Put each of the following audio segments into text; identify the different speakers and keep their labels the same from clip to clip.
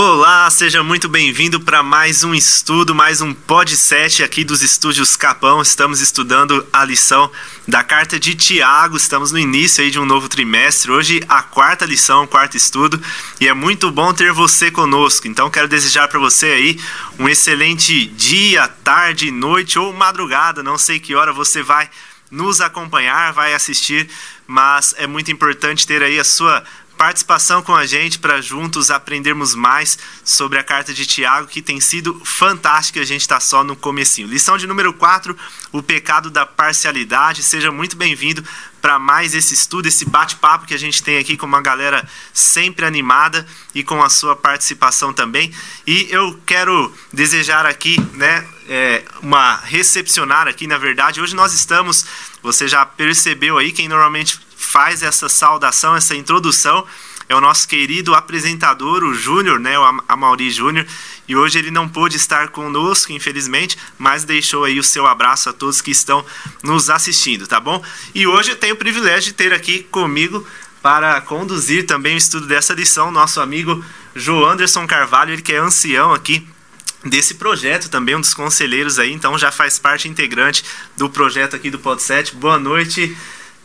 Speaker 1: Olá, seja muito bem-vindo para mais um estudo, mais um podcast aqui dos estúdios Capão. Estamos estudando a lição da carta de Tiago. Estamos no início aí de um novo trimestre. Hoje a quarta lição, quarto estudo, e é muito bom ter você conosco. Então quero desejar para você aí um excelente dia, tarde, noite ou madrugada. Não sei que hora você vai nos acompanhar, vai assistir, mas é muito importante ter aí a sua participação com a gente para juntos aprendermos mais sobre a carta de Tiago, que tem sido fantástica. A gente está só no comecinho. Lição de número 4, o pecado da parcialidade. Seja muito bem-vindo para mais esse estudo, esse bate-papo que a gente tem aqui com uma galera sempre animada e com a sua participação também. E eu quero desejar aqui, né, é, uma recepcionar aqui, na verdade. Hoje nós estamos, você já percebeu aí, quem normalmente faz essa saudação, essa introdução, é o nosso querido apresentador, o Júnior, né, o Amauri Júnior, e hoje ele não pôde estar conosco, infelizmente, mas deixou aí o seu abraço a todos que estão nos assistindo, tá bom? E hoje eu tenho o privilégio de ter aqui comigo para conduzir também o estudo dessa lição, nosso amigo João Anderson Carvalho, ele que é ancião aqui desse projeto também, um dos conselheiros aí, então já faz parte integrante do projeto aqui do Pod 7. Boa noite,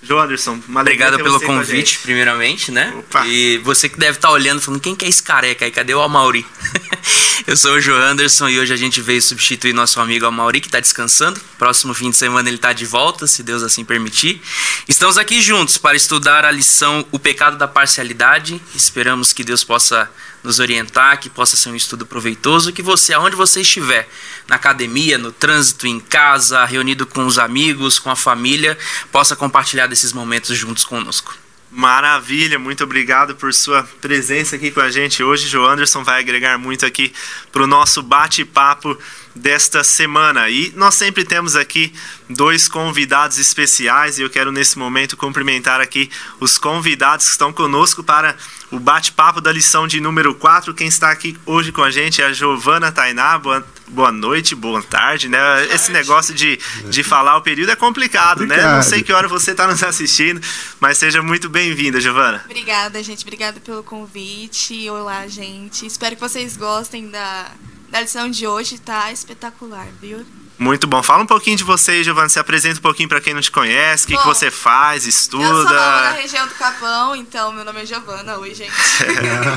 Speaker 1: João Anderson,
Speaker 2: uma Obrigado pelo convite, primeiramente, né? Opa. E você que deve estar tá olhando, falando, quem que é esse careca aí? Cadê o Amauri? eu sou o João Anderson e hoje a gente veio substituir nosso amigo Amauri, que está descansando. Próximo fim de semana ele está de volta, se Deus assim permitir. Estamos aqui juntos para estudar a lição O Pecado da Parcialidade. Esperamos que Deus possa nos orientar, que possa ser um estudo proveitoso, que você, aonde você estiver, na academia, no trânsito, em casa, reunido com os amigos, com a família, possa compartilhar desses momentos juntos conosco.
Speaker 1: Maravilha, muito obrigado por sua presença aqui com a gente hoje. João Anderson vai agregar muito aqui para o nosso bate-papo desta semana. E nós sempre temos aqui dois convidados especiais e eu quero nesse momento cumprimentar aqui os convidados que estão conosco para o bate-papo da lição de número 4. Quem está aqui hoje com a gente é a Giovana Tainá. Boa, boa noite, boa tarde, né? Esse negócio de, de falar o período é complicado, Obrigado. né? Não sei que hora você está nos assistindo, mas seja muito bem-vinda, Giovana.
Speaker 3: Obrigada, gente. Obrigada pelo convite. Olá, gente. Espero que vocês gostem da, da lição de hoje. Tá espetacular, viu?
Speaker 1: Muito bom. Fala um pouquinho de você, Giovana. Se apresenta um pouquinho para quem não te conhece. O que, que, você faz, estuda? Eu sou
Speaker 3: da região do Capão, então meu nome é Giovana. Oi, gente.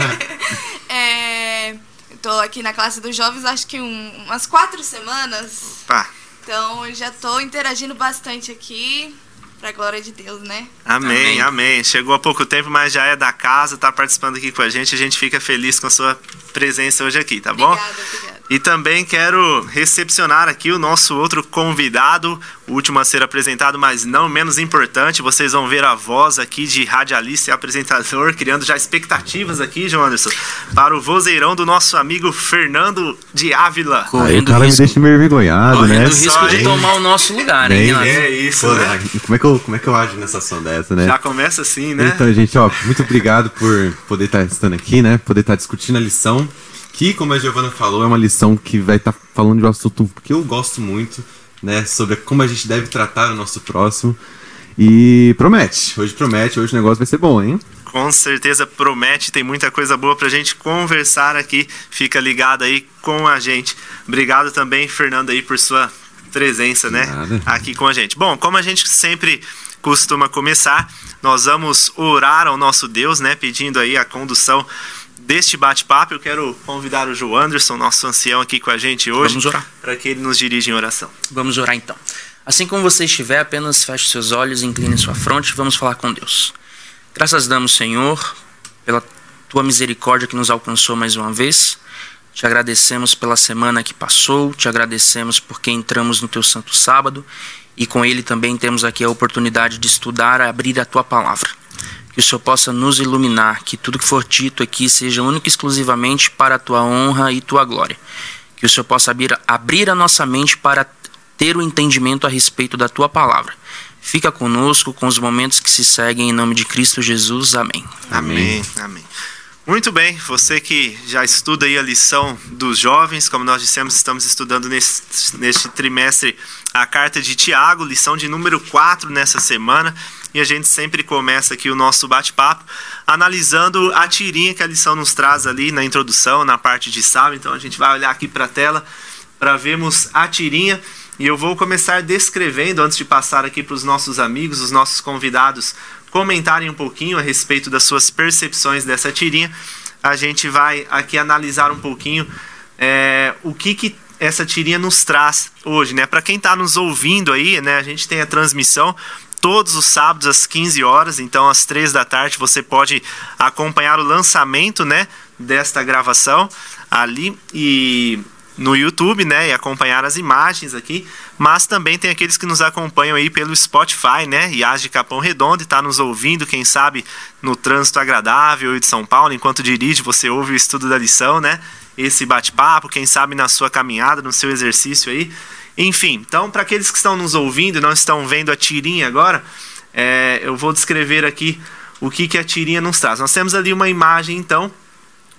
Speaker 3: é, tô aqui na classe dos jovens acho que um, umas quatro semanas. Opa. Então já tô interagindo bastante aqui. Pra glória de Deus, né?
Speaker 1: Amém, amém, amém. Chegou há pouco tempo, mas já é da casa, tá participando aqui com a gente. A gente fica feliz com a sua presença hoje aqui, tá bom?
Speaker 3: Obrigada, obrigada.
Speaker 1: E também quero recepcionar aqui o nosso outro convidado, o último a ser apresentado, mas não menos importante. Vocês vão ver a voz aqui de radialista e apresentador, criando já expectativas aqui, João Anderson, para o vozeirão do nosso amigo Fernando de Ávila.
Speaker 4: Correndo o cara risco, me deixa meio envergonhado,
Speaker 2: correndo né? Correndo o risco de tomar o nosso lugar, hein?
Speaker 1: É isso, Pô, né?
Speaker 4: Como é, que eu, como é que eu ajo nessa ação dessa, né?
Speaker 1: Já começa assim, né?
Speaker 4: Então, gente, ó, muito obrigado por poder estar estando aqui, né? Poder estar discutindo a lição que, como a Giovana falou, é uma lição que vai estar tá falando de um assunto que eu gosto muito, né? Sobre como a gente deve tratar o nosso próximo. E promete, hoje promete, hoje o negócio vai ser bom, hein?
Speaker 1: Com certeza promete, tem muita coisa boa pra gente conversar aqui. Fica ligado aí com a gente. Obrigado também, Fernando, aí, por sua presença, né? Nada. Aqui com a gente. Bom, como a gente sempre costuma começar, nós vamos orar ao nosso Deus, né? Pedindo aí a condução deste bate-papo, eu quero convidar o João Anderson, nosso ancião aqui com a gente hoje, para que ele nos dirija em oração.
Speaker 2: Vamos orar então. Assim como você estiver, apenas feche seus olhos, incline sua fronte e vamos falar com Deus. Graças damos, Senhor, pela tua misericórdia que nos alcançou mais uma vez. Te agradecemos pela semana que passou, te agradecemos porque entramos no teu santo sábado e com ele também temos aqui a oportunidade de estudar, abrir a tua palavra que o Senhor possa nos iluminar, que tudo que for dito aqui seja único e exclusivamente para a tua honra e tua glória. Que o Senhor possa abrir, abrir a nossa mente para ter o entendimento a respeito da tua palavra. Fica conosco com os momentos que se seguem em nome de Cristo Jesus. Amém.
Speaker 1: Amém. Amém. Muito bem, você que já estuda aí a lição dos jovens, como nós dissemos, estamos estudando neste, neste trimestre a carta de Tiago, lição de número 4 nessa semana. E a gente sempre começa aqui o nosso bate-papo analisando a tirinha que a lição nos traz ali na introdução, na parte de sábado. Então a gente vai olhar aqui para a tela para vermos a tirinha e eu vou começar descrevendo antes de passar aqui para os nossos amigos, os nossos convidados comentarem um pouquinho a respeito das suas percepções dessa tirinha. A gente vai aqui analisar um pouquinho é, o que, que essa tirinha nos traz hoje, né? Para quem está nos ouvindo aí, né? A gente tem a transmissão todos os sábados às 15 horas, então às 3 da tarde você pode acompanhar o lançamento, né, desta gravação ali e no YouTube, né, e acompanhar as imagens aqui, mas também tem aqueles que nos acompanham aí pelo Spotify, né, Iás de Capão Redondo, e está nos ouvindo, quem sabe, no trânsito agradável de São Paulo, enquanto dirige, você ouve o estudo da lição, né, esse bate-papo, quem sabe na sua caminhada, no seu exercício aí, enfim, então, para aqueles que estão nos ouvindo e não estão vendo a tirinha agora, é, eu vou descrever aqui o que, que a tirinha nos traz. Nós temos ali uma imagem, então,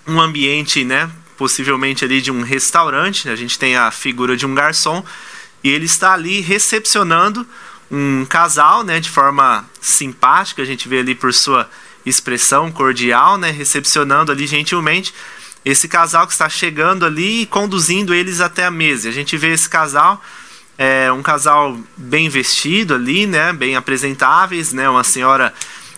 Speaker 1: um ambiente, né, possivelmente ali de um restaurante. A gente tem a figura de um garçom e ele está ali recepcionando um casal, né, de forma simpática. A gente vê ali por sua expressão cordial, né, recepcionando ali gentilmente esse casal que está chegando ali e conduzindo eles até a mesa. A gente vê esse casal, é, um casal bem vestido ali, né, bem apresentáveis, né, uma senhora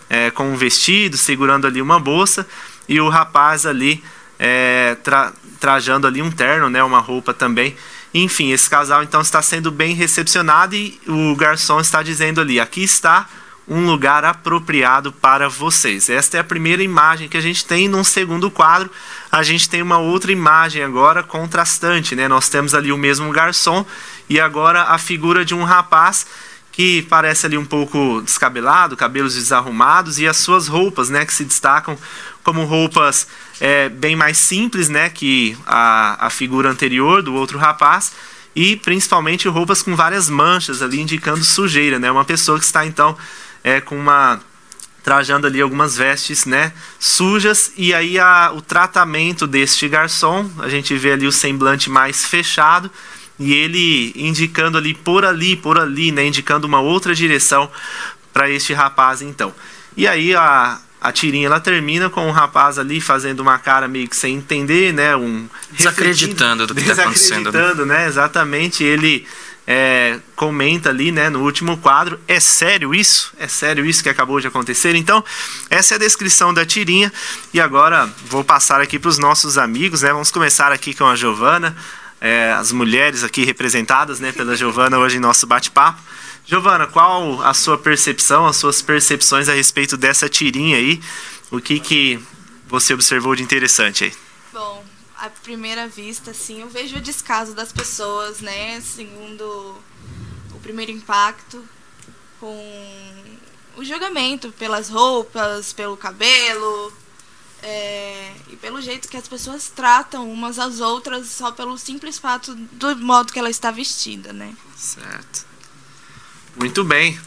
Speaker 1: é, com um vestido, segurando ali uma bolsa, e o rapaz ali é, tra trajando ali um terno, né, uma roupa também. Enfim, esse casal então está sendo bem recepcionado e o garçom está dizendo ali: aqui está um lugar apropriado para vocês. Esta é a primeira imagem que a gente tem. Num segundo quadro, a gente tem uma outra imagem agora contrastante, né? Nós temos ali o mesmo garçom e agora a figura de um rapaz que parece ali um pouco descabelado, cabelos desarrumados e as suas roupas, né, que se destacam como roupas é, bem mais simples, né, que a, a figura anterior do outro rapaz e principalmente roupas com várias manchas ali indicando sujeira, né, uma pessoa que está então é, com uma trajando ali algumas vestes, né, sujas. E aí a, o tratamento deste garçom, a gente vê ali o semblante mais fechado e ele indicando ali por ali, por ali, né, indicando uma outra direção para este rapaz então. E aí a, a tirinha ela termina com o rapaz ali fazendo uma cara meio que sem entender, né, um
Speaker 2: desacreditando do que está acontecendo,
Speaker 1: né, exatamente. Ele é, comenta ali, né, no último quadro, é sério isso? É sério isso que acabou de acontecer? Então, essa é a descrição da tirinha e agora vou passar aqui para os nossos amigos, né? Vamos começar aqui com a Giovana, é, as mulheres aqui representadas, né, pela Giovana hoje em nosso bate-papo. Giovana, qual a sua percepção, as suas percepções a respeito dessa tirinha aí? O que que você observou de interessante aí?
Speaker 3: Bom, à primeira vista, assim, eu vejo o descaso das pessoas, né? Segundo o primeiro impacto, com o julgamento pelas roupas, pelo cabelo, é, e pelo jeito que as pessoas tratam umas às outras só pelo simples fato do modo que ela está vestida, né?
Speaker 1: Certo. Muito bem.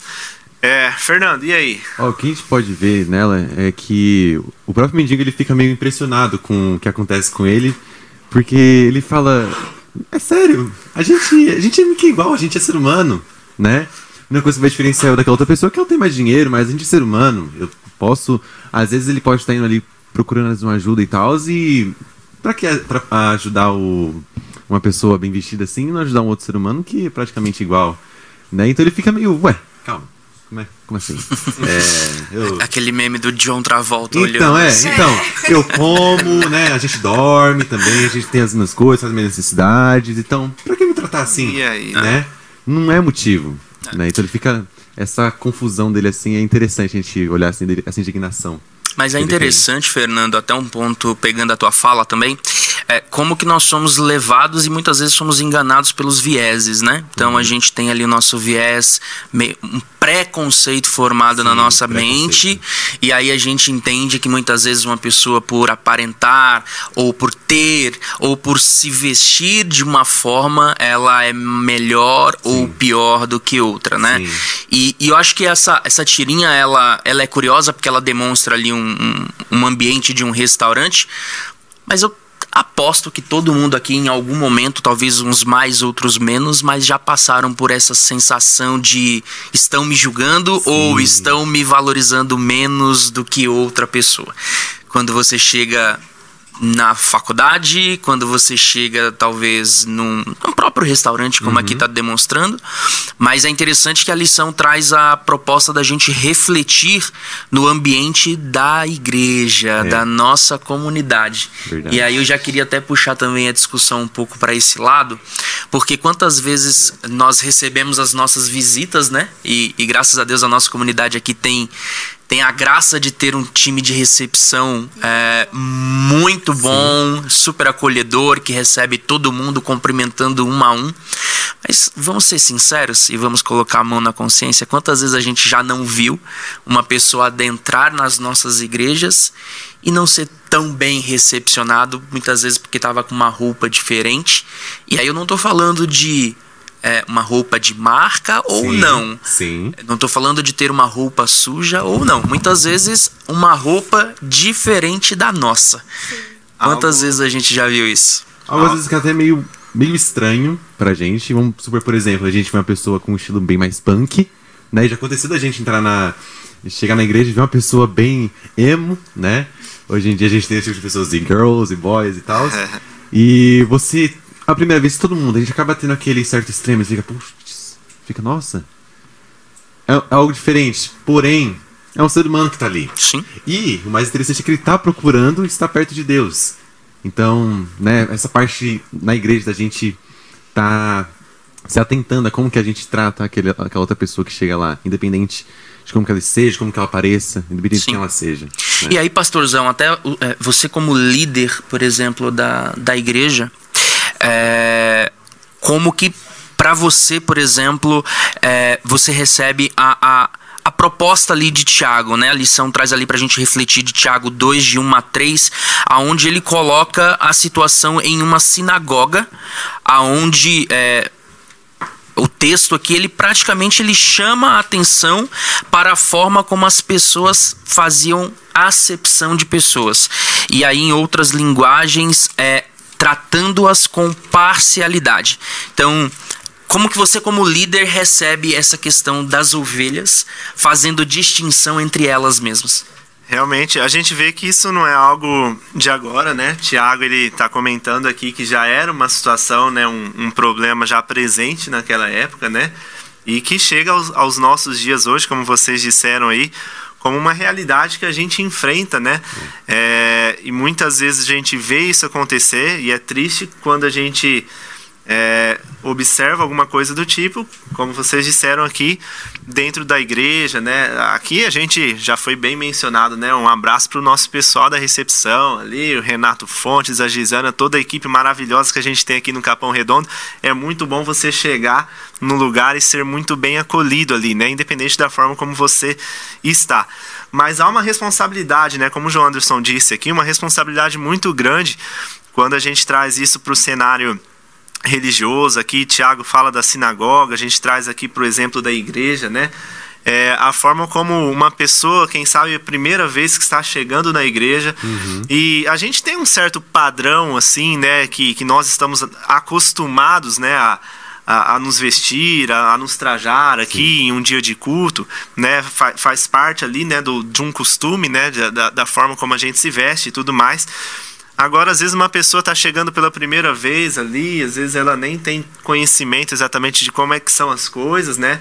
Speaker 1: É, Fernando, e aí?
Speaker 4: Ó, o que a gente pode ver nela é que o próprio mendigo ele fica meio impressionado com o que acontece com ele, porque ele fala: É sério, a gente, a gente é que igual, a gente é ser humano, né? A única coisa que vai diferenciar eu daquela outra pessoa é que ela tem mais dinheiro, mas a gente é ser humano. Eu posso. Às vezes ele pode estar indo ali procurando uma ajuda e tal, e. Pra que pra ajudar o, uma pessoa bem vestida assim e não ajudar um outro ser humano que é praticamente igual? Né? Então ele fica meio, ué, calma. Como, é, como assim?
Speaker 2: É, eu... Aquele meme do John Travolta
Speaker 4: então,
Speaker 2: olhando.
Speaker 4: É,
Speaker 2: assim.
Speaker 4: Então, eu como, né? A gente dorme também, a gente tem as minhas coisas, as minhas necessidades. Então, pra que me tratar assim? Né? Não é motivo. É. Né? Então ele fica. Essa confusão dele assim é interessante a gente olhar assim, essa indignação.
Speaker 2: Mas é interessante, Fernando, até um ponto pegando a tua fala também, é, como que nós somos levados e muitas vezes somos enganados pelos vieses, né? Então uhum. a gente tem ali o nosso viés, um preconceito formado Sim, na nossa mente, e aí a gente entende que muitas vezes uma pessoa por aparentar, ou por ter, ou por se vestir de uma forma, ela é melhor Sim. ou pior do que outra, né? E, e, eu acho que essa, essa tirinha, ela, ela é curiosa porque ela demonstra ali um, um, um ambiente de um restaurante, mas eu aposto que todo mundo aqui em algum momento, talvez uns mais, outros menos, mas já passaram por essa sensação de estão me julgando Sim. ou estão me valorizando menos do que outra pessoa. Quando você chega na faculdade, quando você chega talvez num, num próprio restaurante, como uhum. aqui está demonstrando. Mas é interessante que a lição traz a proposta da gente refletir no ambiente da igreja, é. da nossa comunidade. Verdade. E aí eu já queria até puxar também a discussão um pouco para esse lado, porque quantas vezes nós recebemos as nossas visitas, né? E, e graças a Deus a nossa comunidade aqui tem tem a graça de ter um time de recepção é, muito bom, Sim. super acolhedor, que recebe todo mundo cumprimentando um a um. Mas vamos ser sinceros e vamos colocar a mão na consciência: quantas vezes a gente já não viu uma pessoa adentrar nas nossas igrejas e não ser tão bem recepcionado, muitas vezes porque estava com uma roupa diferente? E aí eu não estou falando de é, uma roupa de marca ou sim, não.
Speaker 4: Sim.
Speaker 2: Não estou falando de ter uma roupa suja ou não. Muitas vezes uma roupa diferente da nossa. Sim. Quantas Algo... vezes a gente já viu isso?
Speaker 4: Algumas vezes que é até meio, meio estranho pra gente. Vamos supor, por exemplo, a gente vê uma pessoa com um estilo bem mais punk, né? Já aconteceu da gente entrar na. chegar na igreja e ver uma pessoa bem emo, né? Hoje em dia a gente tem esse tipo de pessoas, e girls e boys e tal. e você a primeira vez todo mundo, a gente acaba tendo aquele certo extremo, e fica, putz, fica, nossa. É, é, algo diferente. Porém, é um ser humano que está ali.
Speaker 2: Sim.
Speaker 4: E o mais interessante é que ele está procurando estar perto de Deus. Então, né, essa parte na igreja da gente tá se atentando a como que a gente trata aquele, aquela outra pessoa que chega lá, independente de como que ela seja, como que ela pareça, independente Sim. de quem ela seja.
Speaker 2: Né? E aí, pastorzão, até é, você como líder, por exemplo, da, da igreja, é, como que para você, por exemplo, é, você recebe a, a, a, proposta ali de Tiago, né? A lição traz ali para a gente refletir de Tiago 2, de 1 a 3, aonde ele coloca a situação em uma sinagoga, aonde é, o texto aqui ele praticamente ele chama a atenção para a forma como as pessoas faziam acepção de pessoas. E aí em outras linguagens é tratando-as com parcialidade. Então, como que você como líder recebe essa questão das ovelhas, fazendo distinção entre elas mesmas?
Speaker 1: Realmente, a gente vê que isso não é algo de agora, né? Tiago ele está comentando aqui que já era uma situação, né, um, um, problema já presente naquela época, né? E que chega aos, aos nossos dias hoje, como vocês disseram aí, como uma realidade que a gente enfrenta, né? É, e muitas vezes a gente vê isso acontecer e é triste quando a gente é, observa alguma coisa do tipo, como vocês disseram aqui, dentro da igreja, né? Aqui a gente já foi bem mencionado, né? Um abraço para o nosso pessoal da recepção ali, o Renato Fontes, a Gisana, toda a equipe maravilhosa que a gente tem aqui no Capão Redondo. É muito bom você chegar no lugar e ser muito bem acolhido ali, né? Independente da forma como você está. Mas há uma responsabilidade, né? Como o João Anderson disse aqui, uma responsabilidade muito grande quando a gente traz isso para o cenário religioso. Aqui Tiago fala da sinagoga, a gente traz aqui para o exemplo da igreja, né? É, a forma como uma pessoa, quem sabe a primeira vez que está chegando na igreja, uhum. e a gente tem um certo padrão assim, né, que, que nós estamos acostumados, né, a, a, a nos vestir, a, a nos trajar aqui Sim. em um dia de culto, né, fa, faz parte ali, né, do, de um costume, né, da, da forma como a gente se veste e tudo mais. Agora, às vezes, uma pessoa está chegando pela primeira vez ali, às vezes ela nem tem conhecimento exatamente de como é que são as coisas, né?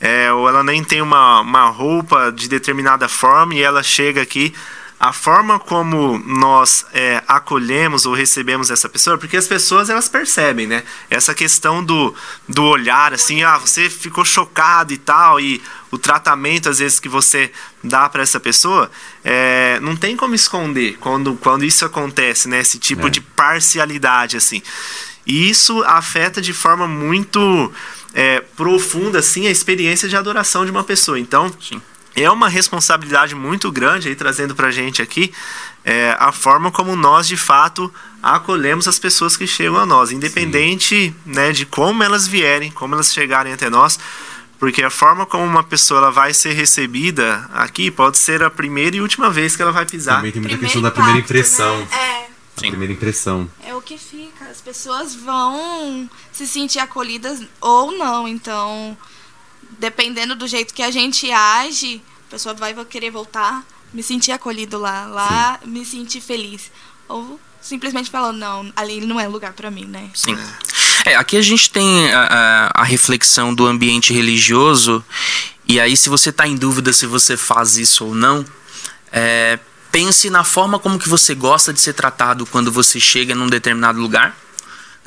Speaker 1: É, ou ela nem tem uma, uma roupa de determinada forma e ela chega aqui a forma como nós é, acolhemos ou recebemos essa pessoa, porque as pessoas elas percebem, né? Essa questão do, do olhar, assim, ah, você ficou chocado e tal, e o tratamento às vezes que você dá para essa pessoa, é, não tem como esconder quando, quando isso acontece, né? Esse tipo é. de parcialidade, assim. E isso afeta de forma muito é, profunda, assim, a experiência de adoração de uma pessoa. Então, Sim é uma responsabilidade muito grande aí trazendo para a gente aqui é, a forma como nós de fato acolhemos as pessoas que chegam a nós, independente né, de como elas vierem, como elas chegarem até nós, porque a forma como uma pessoa ela vai ser recebida aqui pode ser a primeira e última vez que ela vai pisar.
Speaker 4: Também tem muita Primeiro questão da primeira impressão.
Speaker 3: Né? É
Speaker 4: A
Speaker 2: Sim.
Speaker 4: primeira impressão.
Speaker 3: É o que fica. As pessoas vão se sentir acolhidas ou não. Então, dependendo do jeito que a gente age, a pessoa vai querer voltar, me sentir acolhido lá, lá me sentir feliz. Ou simplesmente falar, não, ali não é lugar pra mim, né?
Speaker 2: Sim. É, aqui a gente tem a, a- a reflexão do ambiente religioso, e aí, se você está em dúvida se você faz isso ou não, é, pense na forma como que você gosta de ser tratado quando você chega num determinado lugar.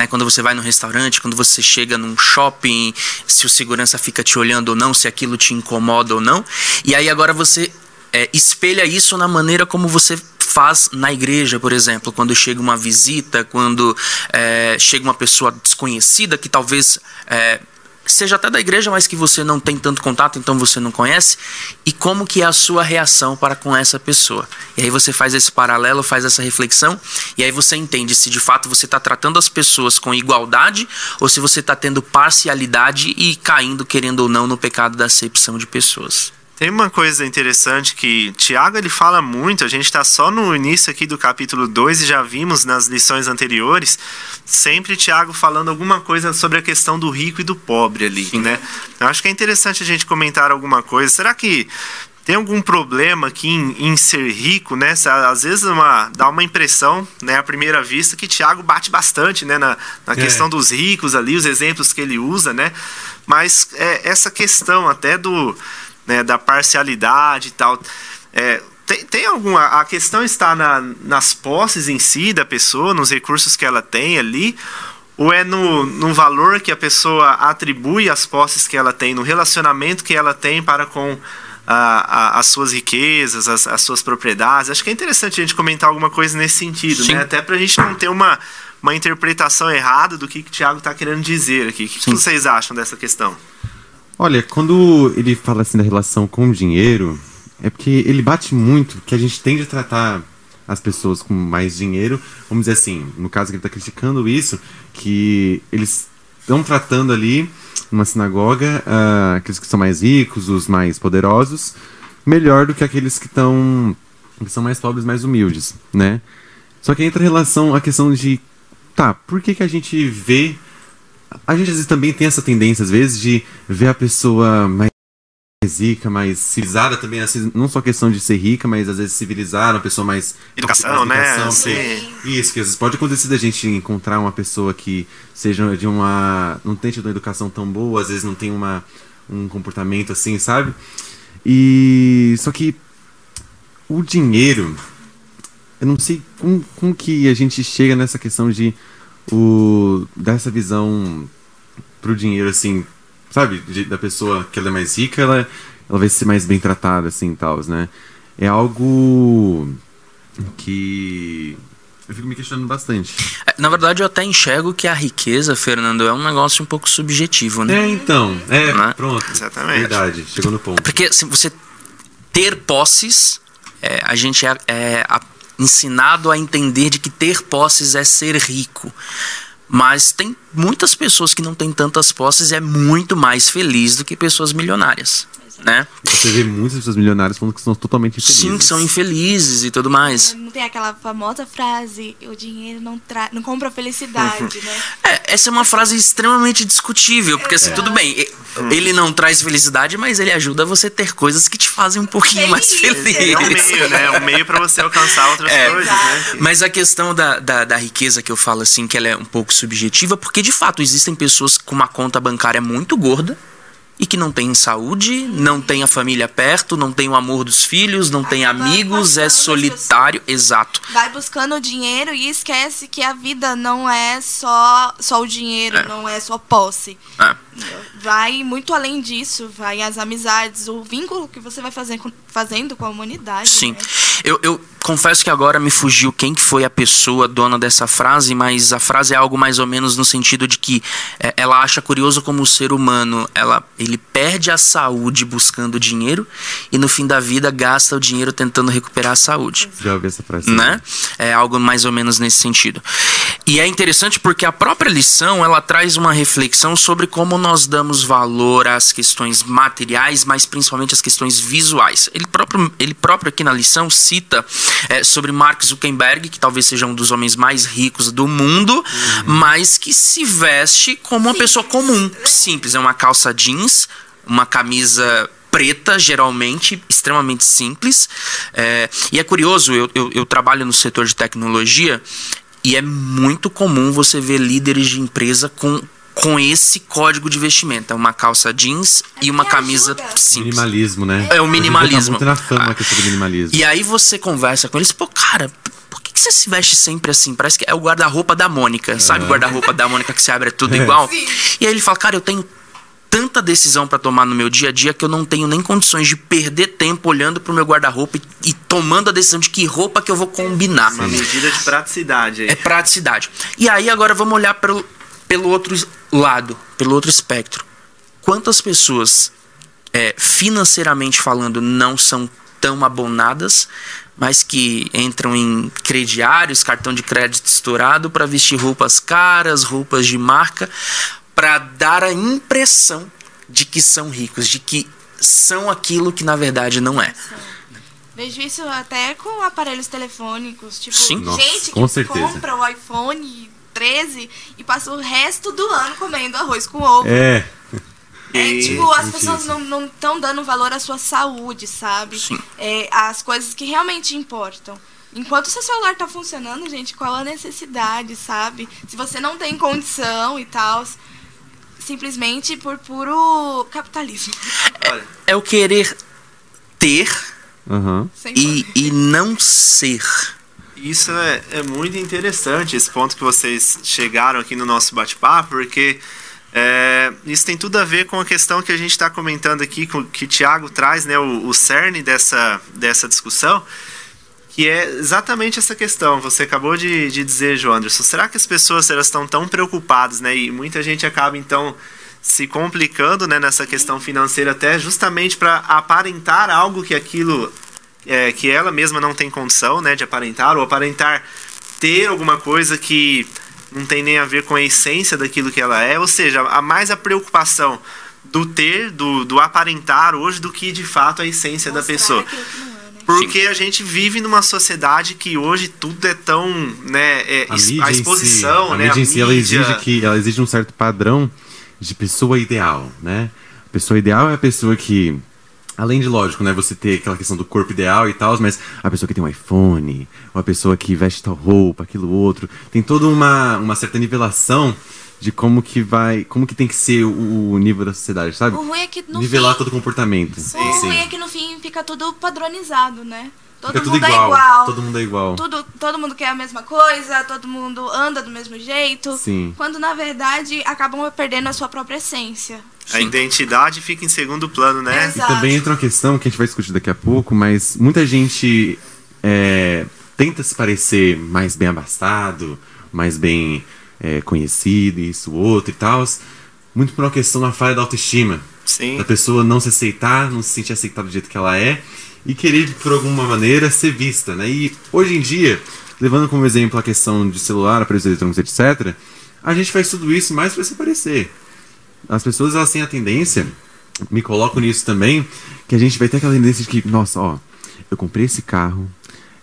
Speaker 2: Né? Quando você vai no restaurante, quando você chega num shopping, se o segurança fica te olhando ou não, se aquilo te incomoda ou não. E aí agora você é, espelha isso na maneira como você faz na igreja, por exemplo, quando chega uma visita, quando é, chega uma pessoa desconhecida que talvez é, seja até da igreja, mas que você não tem tanto contato, então você não conhece, e como que é a sua reação para com essa pessoa. E aí você faz esse paralelo, faz essa reflexão, e aí você entende se de fato você está tratando as pessoas com igualdade ou se você está tendo parcialidade e caindo, querendo ou não, no pecado da acepção de pessoas.
Speaker 1: Tem uma coisa interessante que Tiago ele fala muito, a gente está só no início aqui do capítulo 2 e já vimos nas lições anteriores, sempre Tiago falando alguma coisa sobre a questão do rico e do pobre ali, né? Eu acho que é interessante a gente comentar alguma coisa. Será que tem algum problema aqui em, em ser rico, né? Às vezes uma, dá uma impressão, né, à primeira vista, que Tiago bate bastante, né, na, na
Speaker 4: É.
Speaker 1: questão dos ricos ali, os exemplos que ele usa, né? Mas é, essa questão até do, né, da parcialidade e tal, é, tem, tem alguma. A questão está na, nas posses em si da pessoa, nos recursos que ela tem ali, ou é no, no valor que a pessoa atribui às posses que ela tem, no relacionamento que ela tem para com a- a- as suas riquezas, as, as suas propriedades. Acho que é interessante a gente comentar alguma coisa nesse sentido,
Speaker 2: Sim.
Speaker 1: né? Até para a gente não ter uma, uma interpretação errada do que, que o Tiago está querendo dizer aqui. O que, que vocês acham dessa questão?
Speaker 4: Olha, quando ele fala assim da relação com o dinheiro, é porque ele bate muito que a gente tende a tratar as pessoas com mais dinheiro, vamos dizer assim, no caso que ele está criticando isso, que eles estão tratando ali numa sinagoga ah, aqueles que são mais ricos, os mais poderosos, melhor do que aqueles que estão que são mais pobres, mais humildes, né? Só que entra em relação à questão de tá, por que que a gente vê a gente às vezes também tem essa tendência, às vezes, de ver a pessoa mais rica, mais civilizada também, assim, não só questão de ser rica, mas às vezes civilizada, uma pessoa mais.
Speaker 1: Educação,
Speaker 4: mais
Speaker 1: né?
Speaker 4: educação,
Speaker 1: Sim.
Speaker 4: ter- Isso, que às vezes pode acontecer da gente encontrar uma pessoa que seja de uma. não tenha tido uma educação tão boa, às vezes não tem uma, um comportamento assim, sabe? E. Só que. O dinheiro. Eu não sei como, como que a gente chega nessa questão de. O, dessa visão pro dinheiro, assim, sabe? De- da pessoa que ela é mais rica, ela, ela vai ser mais bem tratada, assim, tal, né? É algo que eu fico me questionando bastante.
Speaker 2: É, Na verdade, eu até enxergo que a riqueza, Fernando, é um negócio um pouco subjetivo, né?
Speaker 4: É, então, é,
Speaker 2: Né?
Speaker 4: pronto.
Speaker 1: Exatamente.
Speaker 4: Verdade, chegou no ponto.
Speaker 2: Porque se você ter posses, é, a gente é, é a- ensinado a entender de que ter posses é ser rico. Mas tem muitas pessoas que não têm tantas posses e é muito mais feliz do que pessoas milionárias, né?
Speaker 4: Você vê muitas pessoas milionárias falando que são totalmente infelizes.
Speaker 2: Sim, que são infelizes e tudo mais.
Speaker 3: Não tem aquela famosa frase, o dinheiro não, tra não compra felicidade, né?
Speaker 2: É, essa é uma frase extremamente discutível, porque assim, tudo bem, e- ele não traz felicidade, mas ele ajuda você a ter coisas que te fazem um pouquinho mais
Speaker 3: Feliz,
Speaker 2: feliz.
Speaker 1: É um meio, né? Um meio para você alcançar outras
Speaker 2: É.
Speaker 1: coisas, né?
Speaker 2: Mas a questão da, da, da riqueza que eu falo assim, que ela é um pouco subjetiva, porque de fato existem pessoas com uma conta bancária muito gorda e que não tem saúde, não tem a família perto, não tem o amor dos filhos, não tem amigos, é solitário. Exato.
Speaker 3: Vai buscando dinheiro e esquece que a vida não é só, só o dinheiro,
Speaker 2: É.
Speaker 3: não é só posse.
Speaker 2: É.
Speaker 3: Vai muito além disso, vai as amizades, o vínculo que você vai fazer fazendo com a humanidade.
Speaker 2: Sim.
Speaker 3: né?
Speaker 2: Eu, eu confesso que agora me fugiu quem que foi a pessoa dona dessa frase, mas a frase é algo mais ou menos no sentido de que é, ela acha curioso como o ser humano, ela, ele perde a saúde buscando dinheiro e no fim da vida gasta o dinheiro tentando recuperar a saúde
Speaker 4: Já ouvi essa frase.
Speaker 2: né? É algo mais ou menos nesse sentido. E é interessante porque a própria lição ela traz uma reflexão sobre como nós damos valor às questões materiais, mas principalmente às questões visuais. Ele próprio, ele próprio aqui na lição cita é, sobre Mark Zuckerberg, que talvez seja um dos homens mais ricos do mundo, uhum. mas que se veste como uma pessoa comum, simples. É uma calça jeans, uma camisa preta, geralmente, extremamente simples. É, e é curioso, eu, eu, eu, trabalho no setor de tecnologia e é muito comum você ver líderes de empresa com, com esse código de vestimenta. Uma calça jeans é e uma camisa ajuda. simples.
Speaker 4: Minimalismo, né?
Speaker 2: É o minimalismo.
Speaker 4: Tá muito na fama ah. do minimalismo.
Speaker 2: E aí você conversa com eles, pô, cara, por que, que você se veste sempre assim? Parece que é o guarda-roupa da Mônica. Sabe o guarda-roupa da Mônica que se abre é tudo é. igual? Sim. E aí ele fala, cara, eu tenho tanta decisão para tomar no meu dia a dia que eu não tenho nem condições de perder tempo olhando pro meu guarda-roupa e, e, tomando a decisão de que roupa que eu vou combinar.
Speaker 1: Uma medida de praticidade aí.
Speaker 2: É praticidade. E aí agora vamos olhar pelo, pelo outro lado, pelo outro espectro. Quantas pessoas, é, financeiramente falando, não são tão abonadas, mas que entram em crediários, cartão de crédito estourado para vestir roupas caras, roupas de marca, para dar a impressão de que são ricos, de que são aquilo que na verdade não é.
Speaker 3: Vejo isso até com aparelhos telefônicos, tipo,
Speaker 2: Sim.
Speaker 3: gente
Speaker 4: Nossa,
Speaker 3: que compra o iPhone 13 e passa o resto do ano comendo arroz com ovo.
Speaker 4: É.
Speaker 3: É, tipo, as pessoas não estão dando valor à sua saúde, sabe?
Speaker 2: Sim.
Speaker 3: É, as coisas que realmente importam. Enquanto seu celular tá funcionando, gente, qual a necessidade, sabe? Se você não tem condição e tal, simplesmente por puro capitalismo.
Speaker 2: É, é o querer ter
Speaker 4: uhum.
Speaker 2: e, e não ser.
Speaker 1: Isso é, é muito interessante, esse ponto que vocês chegaram aqui no nosso bate-papo, porque é, isso tem tudo a ver com a questão que a gente está comentando aqui, que o Tiago traz, né, o, o cerne dessa, dessa discussão, que é exatamente essa questão. Você acabou de, de dizer, João Anderson, será que as pessoas elas estão tão preocupadas, né? E muita gente acaba então se complicando, né, nessa questão financeira até justamente para aparentar algo que aquilo é, que ela mesma não tem condição, né, de aparentar ou aparentar ter alguma coisa que não tem nem a ver com a essência daquilo que ela é, ou seja, a mais a preocupação do ter, do, do aparentar hoje do que de fato a essência Mostrar da pessoa. Porque Sim. a gente vive numa sociedade que hoje tudo é tão, né, é, a, a exposição,
Speaker 4: si, a
Speaker 1: né,
Speaker 4: mídia em si, ela exige que ela exige um certo padrão de pessoa ideal, né? A pessoa ideal é a pessoa que Além de, lógico, né, você ter aquela questão do corpo ideal e tal, mas a pessoa que tem um iPhone, ou a pessoa que veste tal roupa, aquilo outro, tem toda uma, uma certa nivelação de como que vai, como que tem que ser o, nível da sociedade, sabe?
Speaker 3: O ruim é que no
Speaker 4: Nivelar
Speaker 3: fim,
Speaker 4: todo o comportamento.
Speaker 3: Sim, o ruim é que no fim fica tudo padronizado, né? Todo
Speaker 4: fica
Speaker 3: mundo
Speaker 4: tudo igual,
Speaker 3: é igual.
Speaker 4: Todo mundo é igual.
Speaker 3: Tudo, todo mundo quer a mesma coisa, todo mundo anda do mesmo jeito.
Speaker 4: Sim.
Speaker 3: Quando na verdade acabam perdendo a sua própria essência.
Speaker 1: A identidade fica em segundo plano, né?
Speaker 3: Exato.
Speaker 4: E também entra uma questão que a gente vai discutir daqui a pouco, mas muita gente é, tenta se parecer mais bem abastado, mais bem é, conhecido, isso, outro e tal, muito por uma questão da falha da autoestima.
Speaker 1: Sim.
Speaker 4: Da pessoa não se aceitar, não se sentir aceitada do jeito que ela é e querer, por alguma maneira, ser vista, né? E hoje em dia, levando como exemplo a questão de celular, aparelhos eletrônicos, etc., a gente faz tudo isso mais para se parecer. As pessoas, elas têm a tendência, me coloco nisso também, que a gente vai ter aquela tendência de que, nossa, ó, eu comprei esse carro,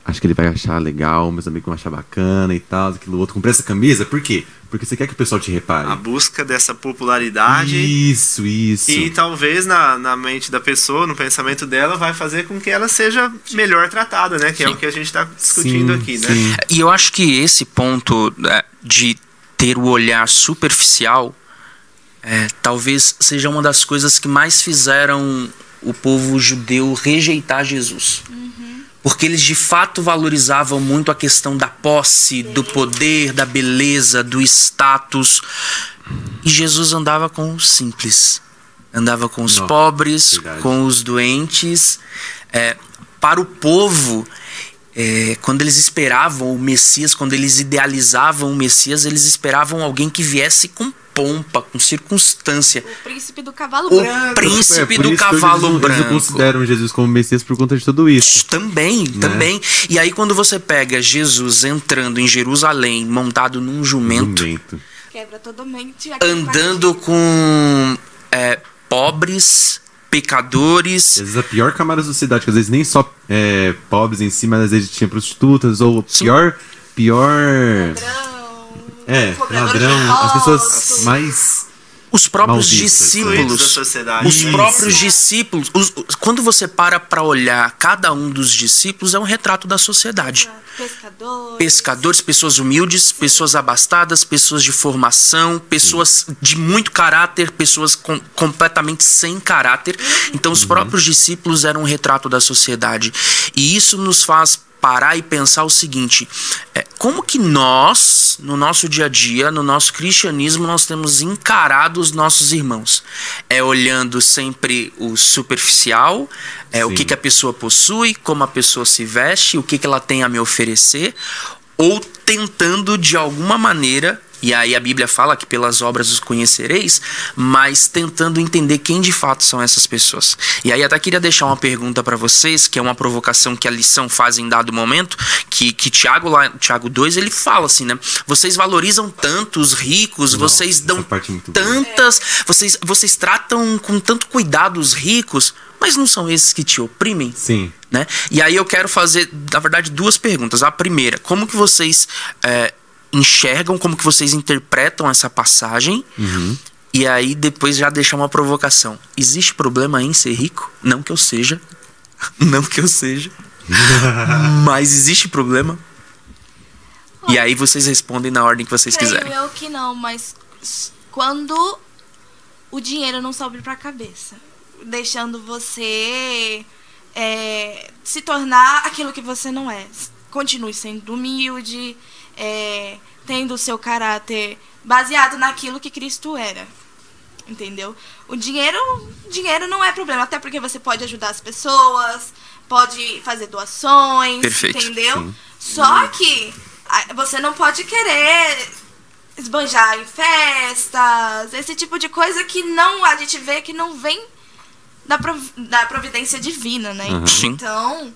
Speaker 4: acho que ele vai achar legal, meus amigos vão achar bacana e tal, aquilo outro. Comprei essa camisa, por quê? Porque você quer que o pessoal te repare.
Speaker 1: A busca dessa popularidade.
Speaker 4: Isso, isso.
Speaker 1: E talvez na, na mente da pessoa, no pensamento dela, vai fazer com que ela seja melhor tratada, né? Que sim. é o que a gente está discutindo
Speaker 4: sim,
Speaker 1: aqui, né?
Speaker 4: Sim.
Speaker 2: E eu acho que esse ponto é, de ter o olhar superficial é, talvez seja uma das coisas que mais fizeram o povo judeu rejeitar Jesus. Uhum porque eles de fato valorizavam muito a questão da posse, do poder, da beleza, do status. E Jesus andava com os simples, andava com os Não, pobres, verdade. com os doentes. É, para o povo, é, quando eles esperavam o Messias, quando eles idealizavam o Messias, eles esperavam alguém que viesse com pompa, com circunstância.
Speaker 3: O príncipe do cavalo
Speaker 2: O
Speaker 3: branco.
Speaker 2: príncipe
Speaker 4: É,
Speaker 2: do cavalo
Speaker 4: eles Eles
Speaker 2: branco.
Speaker 4: não consideram Jesus como Messias por conta de tudo isso.
Speaker 2: Também,
Speaker 4: Né?
Speaker 2: também. E aí, quando você pega Jesus entrando em Jerusalém, montado num jumento,
Speaker 4: Jumento.
Speaker 3: Quebra totalmente aquele
Speaker 2: andando com é, pobres, pecadores.
Speaker 4: Às vezes a pior camada da sociedade, que às vezes nem só é, pobres em si, mas às vezes tinha prostitutas, ou
Speaker 2: Sim.
Speaker 4: pior, pior.
Speaker 3: Ladrão,
Speaker 4: É,
Speaker 3: de
Speaker 4: ladrão, as pessoas mais.
Speaker 2: Os próprios
Speaker 1: excluídos
Speaker 2: discípulos.
Speaker 1: da sociedade.
Speaker 2: Os
Speaker 1: Isso.
Speaker 2: próprios discípulos. os- quando você para para olhar cada um dos discípulos, é um retrato da sociedade.
Speaker 3: Pescadores.
Speaker 2: pescadores, pessoas humildes, pessoas abastadas, pessoas de formação, pessoas de muito caráter, pessoas com- completamente sem caráter. Então, os próprios discípulos eram um retrato da sociedade. E isso nos faz parar e pensar o seguinte: é, como que nós, no nosso dia a dia, no nosso cristianismo, nós temos encarado os nossos irmãos? É olhando sempre o superficial, é o
Speaker 4: Sim.
Speaker 2: que, que a pessoa possui, como a pessoa se veste, o que, que ela tem a me oferecer, ou tentando de alguma maneira, e aí a Bíblia fala que pelas obras os conhecereis, mas tentando entender quem de fato são essas pessoas. E aí até queria deixar uma pergunta para vocês, que é uma provocação que a lição faz em dado momento, que, que Tiago lá, Tiago 2, ele fala assim, né? Vocês valorizam tanto os ricos, vocês
Speaker 4: essa
Speaker 2: dão
Speaker 4: é boa.
Speaker 2: tantas, vocês vocês tratam com tanto cuidado os ricos, mas não são esses que te oprimem?
Speaker 4: Sim.
Speaker 2: né? E aí eu quero fazer, na verdade, duas perguntas. A primeira, como que vocês é, enxergam, como que vocês interpretam essa passagem? E aí depois já deixar uma provocação. Existe problema em ser rico? Não que eu seja. Não que eu seja. Mas existe problema? E aí vocês respondem na ordem que vocês
Speaker 3: Creio
Speaker 2: quiserem.
Speaker 3: eu que não, mas quando o dinheiro não sobe pra cabeça, deixando você é, se tornar aquilo que você não é. Continue sendo humilde, é, tendo o seu caráter baseado naquilo que Cristo era. Entendeu? O dinheiro, dinheiro não é problema, até porque você pode ajudar as pessoas, pode fazer doações,
Speaker 2: Perfeito.
Speaker 3: entendeu?
Speaker 4: Sim.
Speaker 3: Só que você não pode querer esbanjar em festas, esse tipo de coisa que não a gente vê que não vem da, prov- da providência divina, né?
Speaker 2: Sim.
Speaker 3: Então,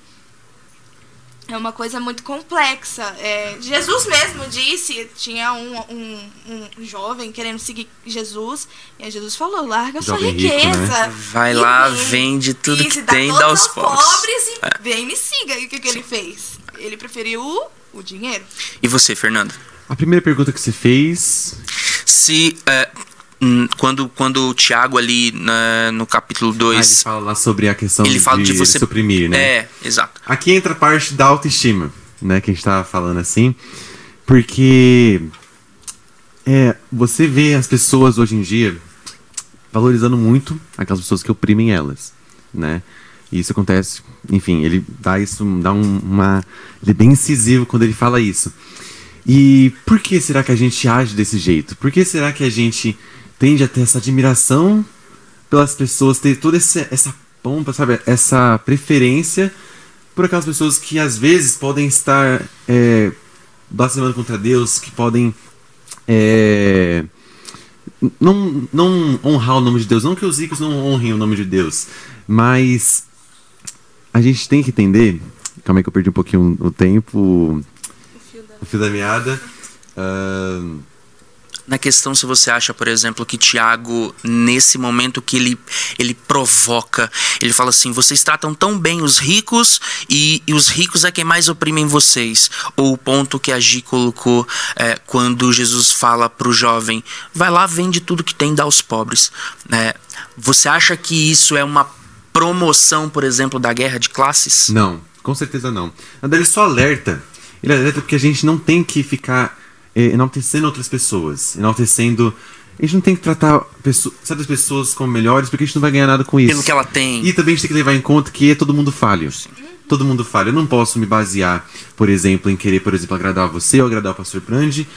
Speaker 3: é uma coisa muito complexa. É, Jesus mesmo disse, tinha um, um, um jovem querendo seguir Jesus, e aí Jesus falou, larga sua
Speaker 4: Jovem rico,
Speaker 3: riqueza.
Speaker 2: Vai
Speaker 3: e
Speaker 2: lá,
Speaker 3: vem.
Speaker 2: vende tudo que
Speaker 3: dá
Speaker 2: tem e
Speaker 3: todos
Speaker 2: dá aos
Speaker 3: aos
Speaker 2: pobres.
Speaker 3: e
Speaker 2: É.
Speaker 3: vem me siga. E o que, que ele fez? Ele preferiu o, o dinheiro.
Speaker 2: E você, Fernando?
Speaker 4: A primeira pergunta que você fez.
Speaker 2: Se é, quando, quando o Tiago ali né, no capítulo
Speaker 4: Ah, ele
Speaker 2: 2,
Speaker 4: fala lá sobre a questão
Speaker 2: ele fala de, você
Speaker 4: suprimir, né?
Speaker 2: É, exato.
Speaker 4: Aqui entra a parte da autoestima, né? Que a gente tava falando assim. Porque é, você vê as pessoas hoje em dia valorizando muito aquelas pessoas que oprimem elas, né? E isso acontece, enfim, ele dá isso, dá um- uma. Ele é bem incisivo quando ele fala isso. E por que será que a gente age desse jeito? Por que será que a gente tende a ter essa admiração pelas pessoas, ter toda essa, essa pompa, sabe? Essa preferência por aquelas pessoas que às vezes podem estar é, blasfemando contra Deus, que podem é, não, não honrar o nome de Deus. Não que os ricos não honrem o nome de Deus, mas a gente tem que entender. Calma aí que eu perdi um pouquinho o tempo,
Speaker 3: O fio da...
Speaker 4: o fio da meada. Ahn,
Speaker 2: Na questão se você acha, por exemplo, que Tiago, nesse momento que ele, ele provoca, ele fala assim: vocês tratam tão bem os ricos e, e os ricos é quem mais oprimem vocês. Ou o ponto que a Gi colocou é, quando Jesus fala para o jovem: vai lá, vende tudo que tem, dá aos pobres. É, você acha que isso é uma promoção, por exemplo, da guerra de classes?
Speaker 4: Não, com certeza não. Verdade, ele só alerta. Ele alerta porque a gente não tem que ficar enaltecendo outras pessoas. Enaltecendo. A gente não tem que tratar pesso- certas pessoas como melhores porque a gente não vai ganhar nada com isso.
Speaker 2: Pelo que ela tem.
Speaker 4: E também a gente tem que levar em conta que é todo mundo falho. Todo mundo falha. Eu não posso me basear, por exemplo, em querer, por exemplo, agradar você ou agradar o pastor Brandi,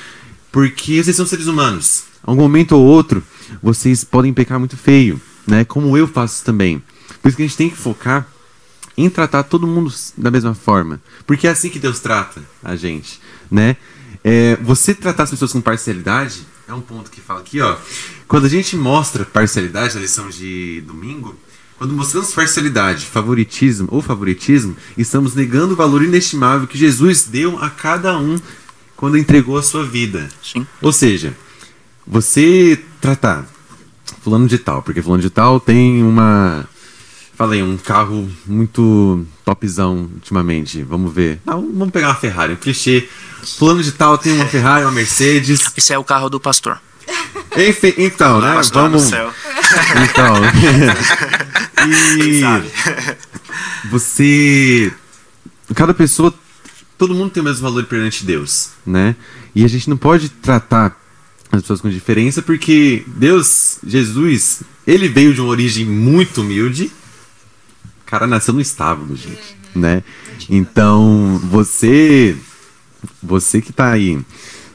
Speaker 4: porque vocês são seres humanos. A um momento ou outro, vocês podem pecar muito feio, né? Como eu faço também. Por isso que a gente tem que focar em tratar todo mundo da mesma forma. Porque é assim que Deus trata a gente, né? É, você tratar as pessoas com parcialidade é um ponto que fala aqui, ó. Quando a gente mostra parcialidade na lição de domingo, quando mostramos parcialidade, favoritismo ou favoritismo, estamos negando o valor inestimável que Jesus deu a cada um quando entregou a sua vida.
Speaker 2: Sim.
Speaker 4: Ou seja, você tratar fulano de tal, porque fulano de tal tem uma falei, um carro muito topzão ultimamente. Vamos ver. Não, vamos pegar uma Ferrari, um clichê. Fulano de tal tem uma Ferrari, uma Mercedes.
Speaker 2: Esse é o carro do pastor.
Speaker 4: Enfim, então, né?
Speaker 1: Pastor
Speaker 4: Vamos. Então. E você. Cada pessoa. Todo mundo tem o mesmo valor perante Deus, né? E a gente não pode tratar as pessoas com diferença porque Deus, Jesus, ele veio de uma origem muito humilde. O cara nasceu no estábulo, gente, né? Então, você. Você que tá aí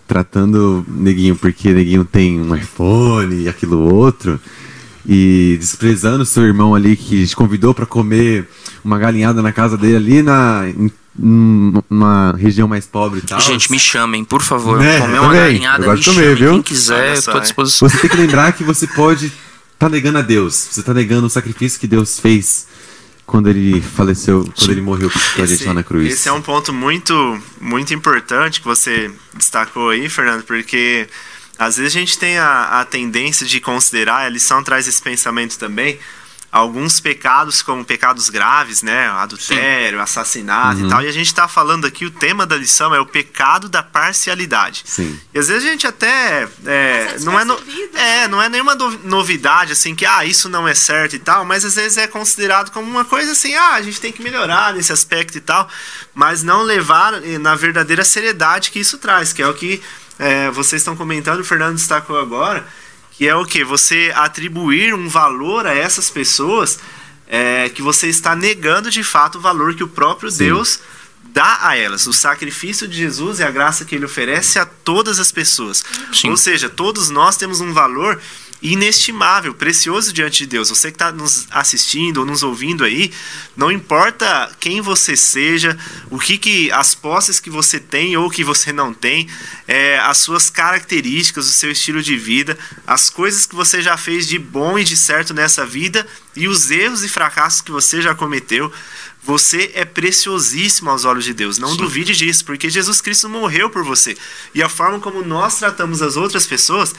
Speaker 4: tratando neguinho porque neguinho tem um iPhone e aquilo outro e desprezando seu irmão ali que te convidou para comer uma galinhada na casa dele ali na numa região mais pobre e tal.
Speaker 2: Gente, me chamem, por favor.
Speaker 4: Né?
Speaker 2: Comer uma galinhada,
Speaker 4: Eu gosto
Speaker 2: me
Speaker 4: comer,
Speaker 2: chamem.
Speaker 4: viu?
Speaker 2: Quem quiser, tô à disposição.
Speaker 4: Você tem que lembrar que você pode tá negando a Deus. Você tá negando o sacrifício que Deus fez quando ele faleceu, quando ele morreu com a gente lá na cruz.
Speaker 1: esse é um ponto muito, muito importante que você destacou aí, Fernando, porque às vezes a gente tem a, a tendência de considerar, a lição traz esse pensamento também, alguns pecados como pecados graves, né? Adultério, assassinato
Speaker 4: Uhum.
Speaker 1: e tal. E a gente está falando aqui, o tema da lição é o pecado da parcialidade.
Speaker 4: Sim.
Speaker 1: E às vezes a gente até. É, não, é no- é, não é nenhuma no- novidade, assim, que ah, isso não é certo e tal, mas às vezes é considerado como uma coisa assim, ah, a gente tem que melhorar nesse aspecto e tal, mas não levar eh, na verdadeira seriedade que isso traz, que é o que é, vocês estão comentando, o Fernando destacou agora, que é o que? Você atribuir um valor a essas pessoas é, que você está negando de fato o valor que o próprio
Speaker 4: Sim.
Speaker 1: Deus dá a elas. O sacrifício de Jesus e a graça que ele oferece a todas as pessoas.
Speaker 2: Sim.
Speaker 1: Ou seja, todos nós temos um valor inestimável, precioso diante de Deus. Você que está nos assistindo ou nos ouvindo aí, não importa quem você seja, o que, que as posses que você tem ou que você não tem, é, as suas características, o seu estilo de vida, as coisas que você já fez de bom e de certo nessa vida e os erros e fracassos que você já cometeu. Você é preciosíssimo aos olhos de Deus. Não duvide disso, porque Jesus Cristo morreu por você. E a forma como nós tratamos as outras pessoas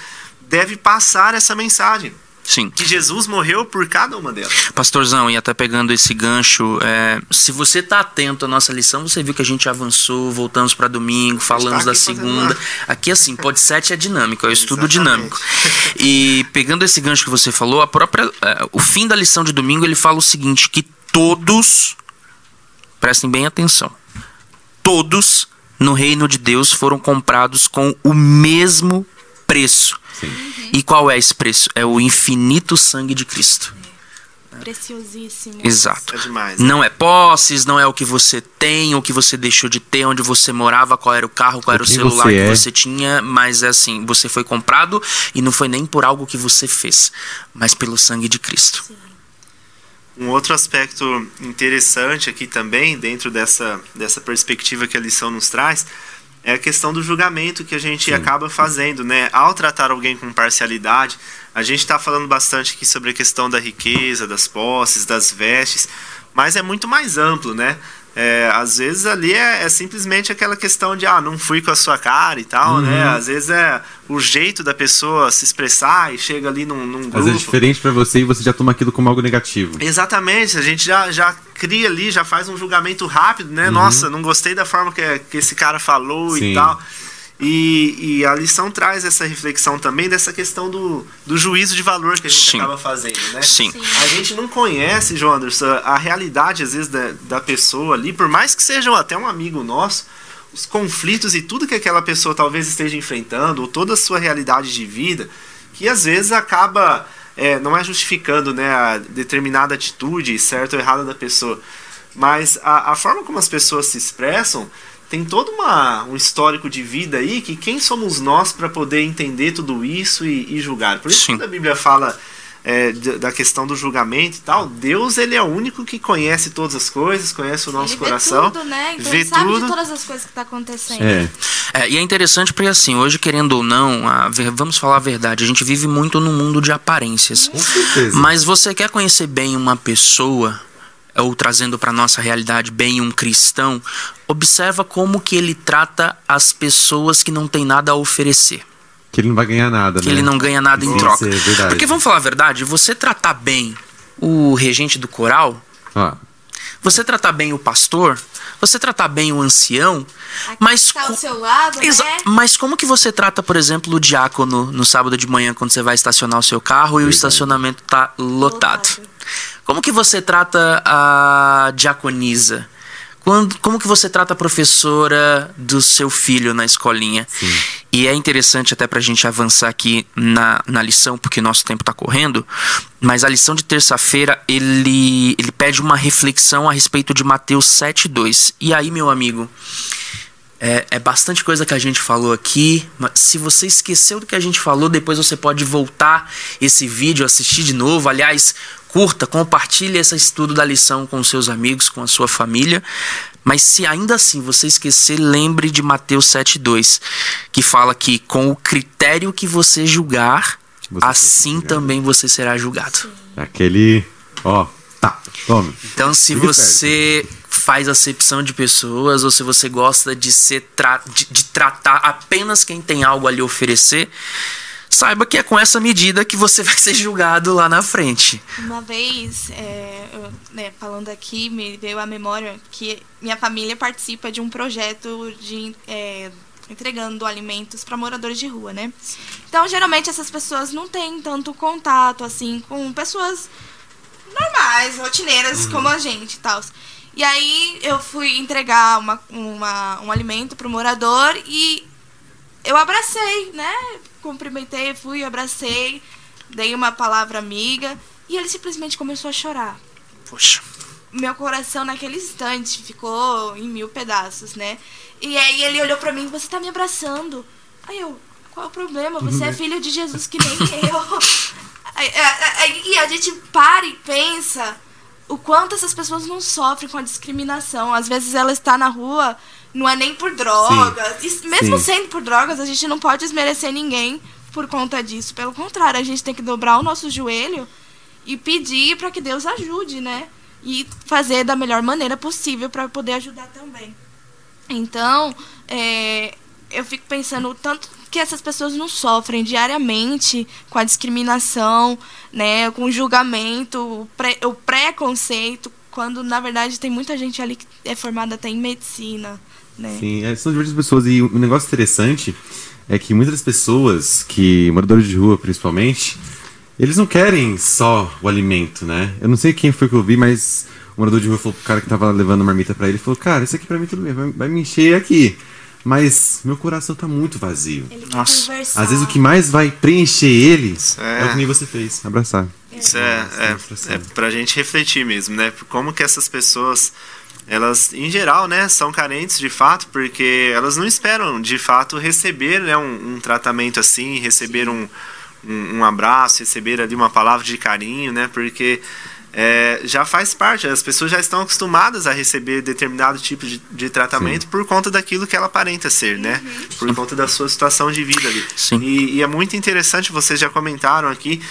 Speaker 1: deve passar essa mensagem.
Speaker 2: Sim.
Speaker 1: Que Jesus morreu por cada uma delas.
Speaker 2: Pastorzão, e até pegando esse gancho, é, se você tá atento à nossa lição, você viu que a gente avançou, voltamos para domingo, falamos da segunda. Aqui, assim, pode 7 é dinâmico, é o estudo
Speaker 1: Exatamente.
Speaker 2: dinâmico. E pegando esse gancho que você falou, a própria, é, o fim da lição de domingo ele fala o seguinte: que todos, prestem bem atenção, todos no reino de Deus foram comprados com o mesmo preço.
Speaker 4: Sim.
Speaker 2: E qual é esse preço? É o infinito sangue de Cristo.
Speaker 3: Preciosíssimo.
Speaker 2: Exato.
Speaker 1: É demais. né?
Speaker 2: Não é posses, não é o que você tem, o que você deixou de ter, onde você morava, qual era o carro, qual era o celular
Speaker 4: você
Speaker 2: que
Speaker 4: é.
Speaker 2: você tinha, mas é assim, você foi comprado e não foi nem por algo que você fez, mas pelo sangue de Cristo.
Speaker 1: Um outro aspecto interessante aqui também, dentro dessa, dessa perspectiva que a lição nos traz, é a questão do julgamento que a gente
Speaker 4: Sim.
Speaker 1: acaba fazendo, né? Ao tratar alguém com parcialidade, a gente está falando bastante aqui sobre a questão da riqueza, das posses, das vestes, mas é muito mais amplo, né? É, às vezes ali é, é simplesmente aquela questão de ah, não fui com a sua cara e tal, né?
Speaker 4: Uhum.
Speaker 1: Às vezes é o jeito da pessoa se expressar e chega ali num, num grupo.
Speaker 4: Às vezes é diferente pra você e você já toma aquilo como algo negativo.
Speaker 1: Exatamente, a gente já, já cria ali, já faz um julgamento rápido, né? Nossa, não gostei da forma que, que esse cara falou
Speaker 4: Sim.
Speaker 1: e tal. E, e a lição traz essa reflexão também dessa questão do, do juízo de valor que a gente
Speaker 2: Sim.
Speaker 1: acaba fazendo, né?
Speaker 2: Sim.
Speaker 1: A gente não conhece, João Anderson, a realidade, às vezes, da, da pessoa ali, por mais que seja até um amigo nosso, os conflitos e tudo que aquela pessoa talvez esteja enfrentando, ou toda a sua realidade de vida, que às vezes acaba. é, não é justificando né, a determinada atitude, certa ou errada da pessoa, mas a, a forma como as pessoas se expressam tem todo uma, um histórico de vida aí que quem somos nós para poder entender tudo isso e, e julgar. Por isso,
Speaker 2: Sim.
Speaker 1: quando a Bíblia fala é, da questão do julgamento e tal, Deus ele é o único que conhece todas as coisas, conhece o nosso
Speaker 3: ele
Speaker 1: coração,
Speaker 3: vê tudo, né? Então
Speaker 1: vê
Speaker 3: ele sabe
Speaker 1: tudo.
Speaker 3: de todas as coisas que tá acontecendo.
Speaker 4: É.
Speaker 2: É, e é interessante porque, assim, hoje, querendo ou não, a vamos falar a verdade, a gente vive muito no mundo de aparências.
Speaker 4: Com certeza.
Speaker 2: Mas você quer conhecer bem uma pessoa, ou trazendo para nossa realidade bem um cristão, observa como que ele trata as pessoas que não têm nada a oferecer.
Speaker 4: Que ele não vai ganhar nada,
Speaker 2: Que
Speaker 4: né?
Speaker 2: ele não ganha nada em
Speaker 4: Sim,
Speaker 2: troca.
Speaker 4: é verdade.
Speaker 2: Porque vamos falar a verdade, você tratar bem o regente do coral,
Speaker 4: Ó,
Speaker 3: Você
Speaker 2: tratar bem o pastor, você tratar bem o ancião,
Speaker 3: Aqui
Speaker 2: mas
Speaker 3: tá ao seu lado, né?
Speaker 2: Mas como que você trata, por exemplo, o diácono no sábado de manhã quando você vai estacionar o seu carro e o
Speaker 4: Verdade.
Speaker 2: estacionamento tá lotado?
Speaker 3: Lotado.
Speaker 2: Como que você trata a diaconisa? Quando, como que você trata a professora do seu filho na escolinha? E é interessante até pra gente avançar aqui na, na lição, porque nosso tempo tá correndo, mas a lição de terça-feira, ele, ele pede uma reflexão a respeito de Mateus 7,2. E aí, meu amigo, é, é bastante coisa que a gente falou aqui, mas se você esqueceu do que a gente falou, depois você pode voltar esse vídeo, assistir de novo. Aliás, curta, compartilhe esse estudo da lição com seus amigos, com a sua família. Mas se ainda assim você esquecer, lembre de Mateus 7,2, que fala que com o critério que você julgar,
Speaker 4: Você
Speaker 2: assim
Speaker 4: julgado.
Speaker 2: também você será julgado.
Speaker 4: aquele. Ó, tá, toma.
Speaker 2: Então, se
Speaker 4: Fique
Speaker 2: você faz acepção de pessoas ou se você gosta de ser tra de, de tratar apenas quem tem algo a lhe oferecer, saiba que é com essa medida que você vai ser julgado lá na frente.
Speaker 3: Uma vez, é, eu, né, falando aqui, me veio à memória que minha família participa de um projeto de é, entregando alimentos para moradores de rua, né? Então, geralmente essas pessoas não têm tanto contato assim com pessoas normais, rotineiras como a gente e tal. E aí eu fui entregar uma, uma, um alimento pro morador e eu abracei, né? Cumprimentei, fui, abracei, dei uma palavra amiga e ele simplesmente começou a chorar.
Speaker 2: Poxa.
Speaker 3: Meu coração naquele instante ficou em mil pedaços, né? E aí ele olhou pra mim, você tá me abraçando. Aí eu, qual é o problema? Você é filho de Jesus que nem eu. Aí, aí- aí- E a gente para e pensa o quanto essas pessoas não sofrem com a discriminação. Às vezes ela está na rua, não é nem por drogas. E mesmo
Speaker 4: Sim.
Speaker 3: sendo por drogas, a gente não pode desmerecer ninguém por conta disso. Pelo contrário, a gente tem que dobrar o nosso joelho e pedir para que Deus ajude, né? E fazer da melhor maneira possível para poder ajudar também. Então, é, eu fico pensando tanto que essas pessoas não sofrem diariamente com a discriminação, né, com o julgamento, o, pré, o preconceito, quando na verdade tem muita gente ali que é formada até em medicina, né?
Speaker 4: Sim, é, são diversas pessoas. E um negócio interessante é que muitas pessoas, que moradores de rua principalmente, eles não querem só o alimento, né? Eu não sei quem foi que eu vi, mas o morador de rua falou pro cara que tava levando marmita pra ele, falou, cara, isso aqui pra mim tudo bem, vai, vai me encher aqui. Mas meu coração tá muito vazio.
Speaker 3: Ele quer
Speaker 2: Nossa.
Speaker 3: conversar.
Speaker 4: Às vezes o que mais vai preencher ele
Speaker 1: É.
Speaker 4: é, o que nem você fez, abraçar.
Speaker 1: Isso é, é, é pra gente refletir mesmo, né? Como que essas pessoas, elas, em geral, né, são carentes de fato, porque elas não esperam, de fato, receber né, um, um tratamento assim, receber um, um, um abraço, receber ali uma palavra de carinho, né? Porque é, já faz parte, as pessoas já estão acostumadas a receber determinado tipo de, de tratamento por conta daquilo que ela aparenta ser, né? Por conta da sua situação de vida ali.
Speaker 2: Sim.
Speaker 1: E, e é muito interessante, vocês já comentaram aqui,